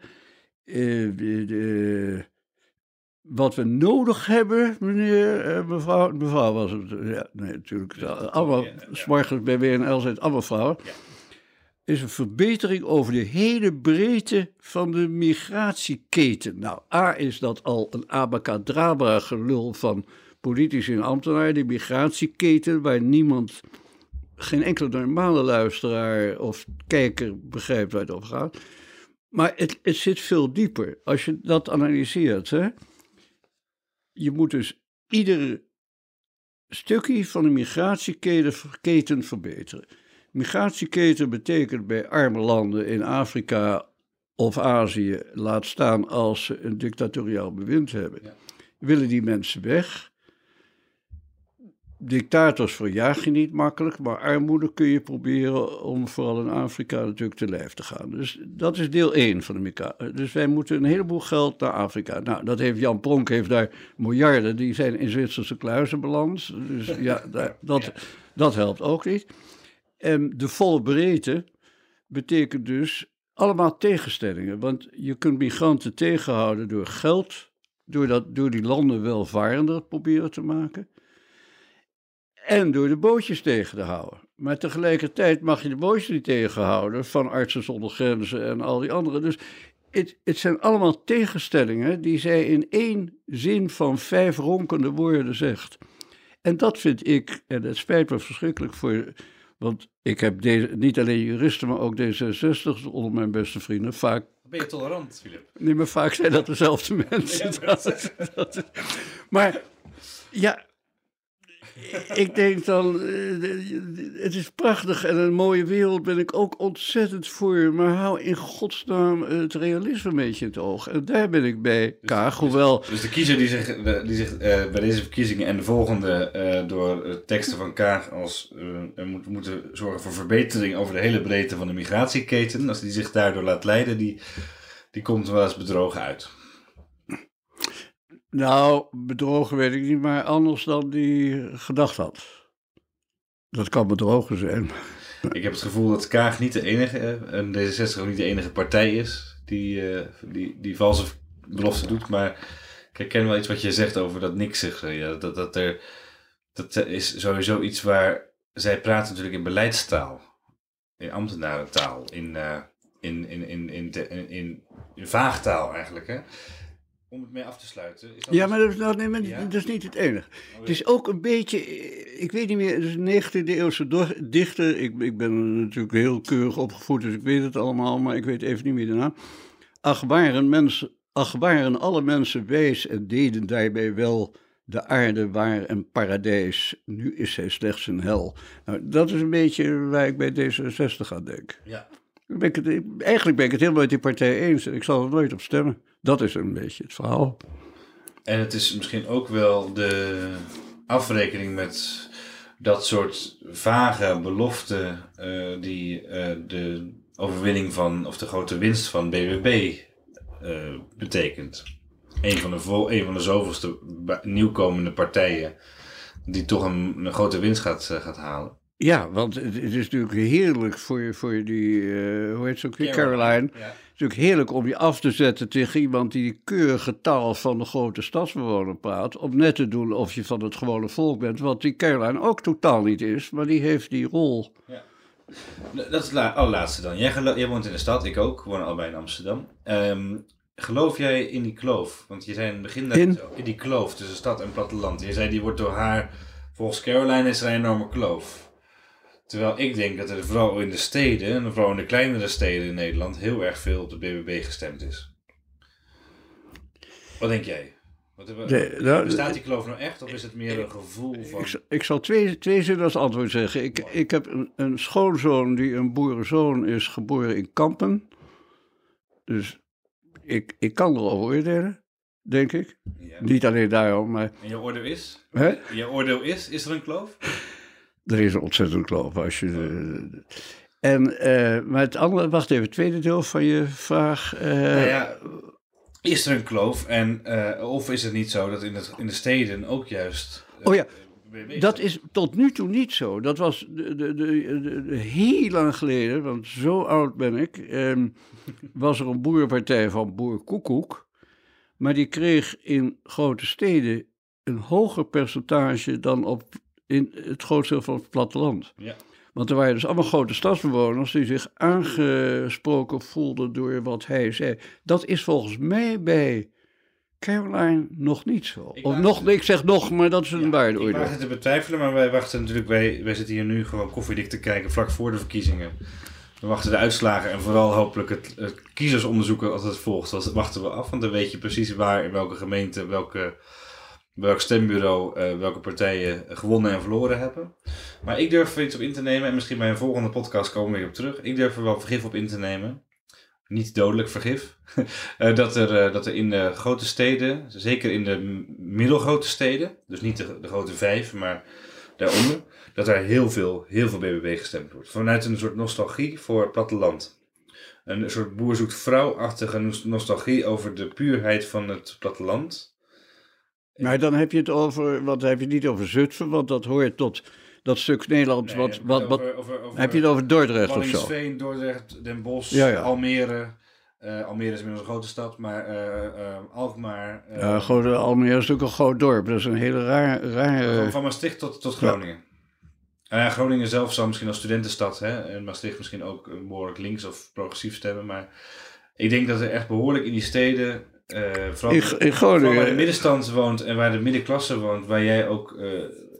Speaker 5: Uh, de, de, wat we nodig hebben, meneer, uh, mevrouw, mevrouw was het, ja, nee, natuurlijk, allemaal, ja, bij WNL zijn het allemaal vrouwen, ja. Is een verbetering over de hele breedte van de migratieketen. Nou, A is dat al een abacadabra gelul van politici en ambtenaren, die migratieketen waar niemand geen enkele normale luisteraar of kijker begrijpt waar het over gaat. Maar het, het zit veel dieper. Als je dat analyseert, hè, je moet dus ieder stukje van de migratieketen verbeteren. Migratieketen betekent bij arme landen in Afrika of Azië, laat staan als ze een dictatoriaal bewind hebben. Willen die mensen weg? dictators verjaag je niet makkelijk, maar armoede kun je proberen om vooral in Afrika natuurlijk te lijf te gaan. Dus dat is deel 1 van de Mika. Dus wij moeten een heleboel geld naar Afrika. Nou, dat heeft Jan Pronk heeft daar miljarden, die zijn in Zwitserse kluizen beland. Dus ja, dat, dat helpt ook niet. En de volle breedte betekent dus allemaal tegenstellingen. Want je kunt migranten tegenhouden door geld, door, dat, door die landen welvarender proberen te maken en door de bootjes tegen te houden. Maar tegelijkertijd mag je de bootjes niet tegenhouden van Artsen zonder Grenzen en al die anderen. Dus het, het zijn allemaal tegenstellingen die zij in één zin van vijf ronkende woorden zegt. En dat vind ik, en het spijt me verschrikkelijk voor, want ik heb deze, niet alleen juristen, maar ook D66 onder mijn beste vrienden vaak
Speaker 2: ben je tolerant, Filip?
Speaker 5: Nee, maar vaak zijn dat dezelfde mensen. Ja, dat, dat, maar ja, ik denk dan, eh, het is prachtig en een mooie wereld ben ik ook ontzettend voor. Maar hou in godsnaam het realisme een beetje in het oog. En daar ben ik bij dus- Kaag, dus- hoewel...
Speaker 2: Dus, de kiezer die zich, die zich uh, bij deze verkiezingen en de volgende uh, door teksten van Kaag als uh, moet, moeten zorgen voor verbetering over de hele breedte van de migratieketen. Als die zich daardoor laat leiden, die, die komt wel eens bedrogen uit.
Speaker 5: Nou, bedrogen weet ik niet, maar anders dan die gedacht had. Dat kan bedrogen zijn.
Speaker 2: Ik heb het gevoel dat Kaag niet de enige, eh, en D66 ook niet de enige partij is die, uh, die, die valse beloften doet. Maar ik herken wel iets wat je zegt over dat niksige. Ja, dat, dat, er, dat is sowieso iets waar zij praten natuurlijk in beleidstaal, in ambtenarentaal, in, uh, in, in, in, in, in, in, in vaagtaal eigenlijk. Hè? Om het mee af te sluiten.
Speaker 5: Is dat ja, maar, dat is, nou, nee, maar dat is niet het enige. Oh, het is ook een beetje, ik weet niet meer, het is een 19e eeuwse dichter. Ik, ik ben natuurlijk heel keurig opgevoed, dus ik weet het allemaal, maar ik weet even niet meer de naam. Ach waren, mensen, ach waren alle mensen wijs en deden daarbij wel de aarde waar een paradijs, nu is zij slechts een hel. Nou, dat is een beetje waar ik bij D66 aan denk. Ja. Ik eigenlijk ben ik het helemaal met die partij eens en ik zal er nooit op stemmen. Dat is een beetje het verhaal.
Speaker 2: En het is misschien ook wel de afrekening met dat soort vage beloften uh, die uh, de overwinning van, of de grote winst van BBB eh, betekent. Een van, de een van de zoveelste nieuwkomende partijen die toch een, een grote winst gaat, gaat halen.
Speaker 5: Ja, want het, is natuurlijk heerlijk voor, voor die, uh, hoe heet ze ook weer, Caroline. Ja. Het is natuurlijk heerlijk om je af te zetten tegen iemand die de keurige taal van de grote stadsbewoner praat. Om net te doen of je van het gewone volk bent, wat die Caroline ook totaal niet is, maar die heeft die rol. Ja.
Speaker 2: Dat is het allerlaatste dan. Jij, jij, woont in de stad, ik ook. We wonen allebei in Amsterdam. Um, geloof jij in die kloof? Want je zei in het begin dat in? in die kloof tussen stad en platteland. Je zei die wordt door haar, volgens Caroline is er een enorme kloof. Terwijl ik denk dat er vooral in de steden, en vooral in de kleinere steden in Nederland, heel erg veel op de BBB gestemd is. Wat denk jij? Wat hebben,
Speaker 5: nou,
Speaker 2: bestaat die kloof nou echt, of is het meer een gevoel van...
Speaker 5: Ik, zal- ik zal twee, twee zinnen als antwoord zeggen. Ik, ik heb een, een schoonzoon die een boerenzoon is, geboren in Kampen. Dus ik, ik kan erover oordelen, denk ik.
Speaker 2: Ja.
Speaker 5: Niet alleen daarom, maar...
Speaker 2: En je oordeel is?
Speaker 5: Hè?
Speaker 2: Je oordeel is, is er een kloof?
Speaker 5: Er is een ontzettend kloof als je. de- en, eh, maar het andere, wacht even, het tweede deel van je vraag. eh,
Speaker 2: Nou ja, is er een kloof? En, eh, of is het niet zo dat in, het, in de steden ook juist... eh,
Speaker 5: Oh ja, dat is tot nu toe niet zo. Dat was de, de, de, de- de- heel lang geleden, want zo oud ben ik. ehm, was er een boerenpartij van Boer Koekoek. Maar die kreeg in grote steden een hoger percentage dan op in het grootste deel van het platteland.
Speaker 2: Ja.
Speaker 5: Want er waren dus allemaal grote stadsbewoners die zich aangesproken voelden door wat hij zei. Dat is volgens mij bij Caroline nog niet zo.
Speaker 2: Ik
Speaker 5: of nog, ik zeg nog, maar dat is een
Speaker 2: Ja,
Speaker 5: waarde
Speaker 2: ik waag het te betwijfelen, maar wij wachten natuurlijk, wij, wij zitten hier nu gewoon koffiedik te kijken vlak voor de verkiezingen. We wachten de uitslagen en vooral hopelijk het, het kiezersonderzoek als het volgt. Dat wachten we af, want dan weet je precies waar, in welke gemeente, welke, welk stembureau, eh, welke partijen gewonnen en verloren hebben. Maar ik durf er iets op in te nemen, en misschien bij een volgende podcast komen we weer op terug. Ik durf er wel vergif op in te nemen. Niet dodelijk vergif. Eh, dat, er, eh, dat er in de grote steden, zeker in de middelgrote steden, dus niet de, grote vijf, maar daaronder, dat er heel veel, heel veel BBB gestemd wordt. Vanuit een soort nostalgie voor het platteland. Een soort boer zoekt vrouw-achtige nos- nostalgie over de puurheid van het platteland.
Speaker 5: Maar dan heb je het over, wat heb je niet over Zutphen, want dat hoort tot dat stuk Nederland.
Speaker 2: Nee,
Speaker 5: wat, wat, wat,
Speaker 2: over- over- over
Speaker 5: heb je het over Dordrecht of zo?
Speaker 2: Dordrecht, Den Bosch,
Speaker 5: Ja, ja.
Speaker 2: Almere. Eh, Almere is inmiddels een grote stad, maar eh, Alkmaar.
Speaker 5: Ja, Almere is natuurlijk een groot dorp. Dat is een hele raar, rare...
Speaker 2: van Maastricht tot, tot Groningen. En ja, Groningen zelf zou misschien als studentenstad, hè, en Maastricht misschien ook eh, behoorlijk links of progressief stemmen. Maar ik denk dat er echt behoorlijk in die steden, vooral,
Speaker 5: In, in
Speaker 2: vooral
Speaker 5: Groningen...
Speaker 2: waar de middenstand woont en waar de middenklasse woont, waar jij ook, eh,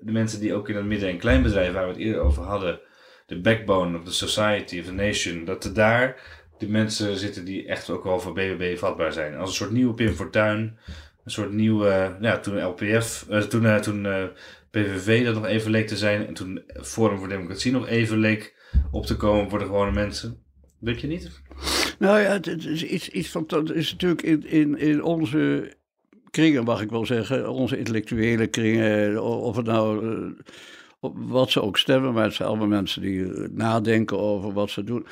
Speaker 2: de mensen die ook in het midden- en kleinbedrijf, waar we het eerder over hadden, de backbone of the society of the nation, dat er daar de mensen zitten die echt ook wel voor BBB vatbaar zijn. Als een soort nieuwe Pim Fortuyn, een soort nieuwe, eh, ja, toen LPF, eh, toen, eh, toen eh, PVV dat nog even leek te zijn en toen Forum voor Democratie nog even leek op te komen voor de gewone mensen. Weet je niet?
Speaker 5: Nou ja, het, het is iets, iets van. Dat is natuurlijk in, in, in onze kringen, mag ik wel zeggen, onze intellectuele kringen, o- of het nou. eh, wat ze ook stemmen, maar het zijn allemaal mensen die eh, nadenken over wat ze doen.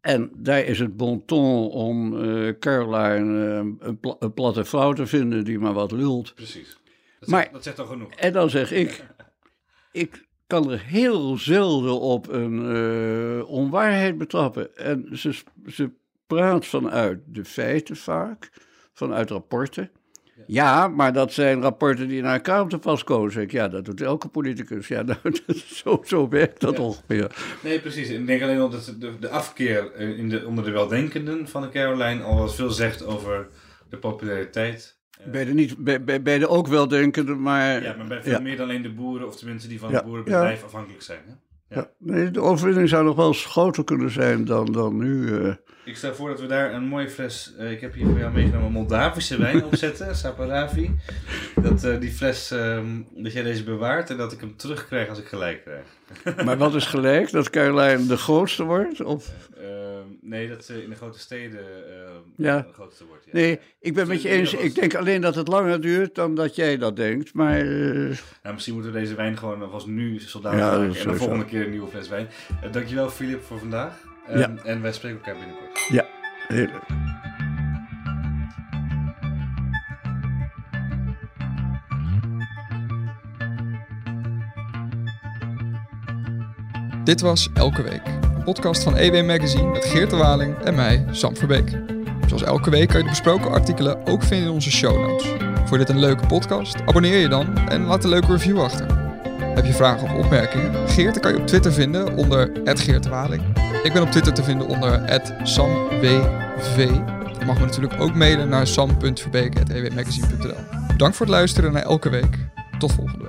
Speaker 5: En daar is het bon ton om eh Caroline eh, een, pla- een platte vrouw te vinden die maar wat lult.
Speaker 2: Precies. Dat,
Speaker 5: Maar-
Speaker 2: zegt, dat zegt al genoeg.
Speaker 5: En dan zeg ik, ik kan er heel zelden op een eh, onwaarheid betrappen. En ze, ze praat vanuit de feiten vaak, vanuit rapporten. Ja, maar dat zijn rapporten die naar kamer te pas komen. Zeg ik, ja, dat doet elke politicus. Ja, nou, dat zo, zo werkt dat
Speaker 2: Ja.
Speaker 5: ongeveer.
Speaker 2: Nee, precies. Ik denk alleen al dat de, de afkeer in de, onder de weldenkenden van de Caroline al wat veel zegt over de populariteit.
Speaker 5: Bij de, niet, bij, bij, bij de ook weldenkende, maar...
Speaker 2: ja, maar bij veel
Speaker 5: ja.
Speaker 2: meer dan alleen de boeren of de mensen die van
Speaker 5: Ja,
Speaker 2: het boerenbedrijf afhankelijk zijn. Hè?
Speaker 5: Ja, nee, de overwinning zou nog wel eens groter kunnen zijn dan, dan nu. eh.
Speaker 2: Ik stel voor dat we daar een mooie fles, eh, ik heb hier voor jou meegenomen, Moldavische wijn opzetten, Saparavi. Dat eh, die fles, ehm, dat jij deze bewaart en dat ik hem terugkrijg als ik gelijk krijg.
Speaker 5: Maar wat is gelijk? Dat Caroline de grootste wordt? Of...
Speaker 2: Ehm, nee, dat ze in de grote steden ehm,
Speaker 5: Ja.
Speaker 2: de grootste wordt. Ja.
Speaker 5: Nee, ik ben het met je eens. Ik denk alleen dat het langer duurt dan dat jij dat denkt. Maar eh,
Speaker 2: Nou, misschien moeten we deze wijn gewoon alvast nu soldaat
Speaker 5: Ja,
Speaker 2: maken en de volgende keer een nieuwe fles wijn. Eh, dankjewel Filip voor vandaag. Ehm,
Speaker 5: Ja.
Speaker 2: En wij spreken elkaar binnenkort.
Speaker 5: heel leuk.
Speaker 1: Dit was Elke Week, een podcast van EW Magazine met Geert de Waling en mij, Sam Verbeek. Zoals elke week kan je de besproken artikelen ook vinden in onze show notes. Je dit een leuke podcast? Abonneer je dan en laat een leuke review achter. Heb je vragen of opmerkingen? Geert kan je op Twitter vinden onder Geert de Waling. Ik ben op Twitter te vinden onder SamWV. Je mag me natuurlijk ook mailen naar sam.verbeek.ewmagazine.nl Bedankt voor het luisteren naar Elke Week. Tot volgende.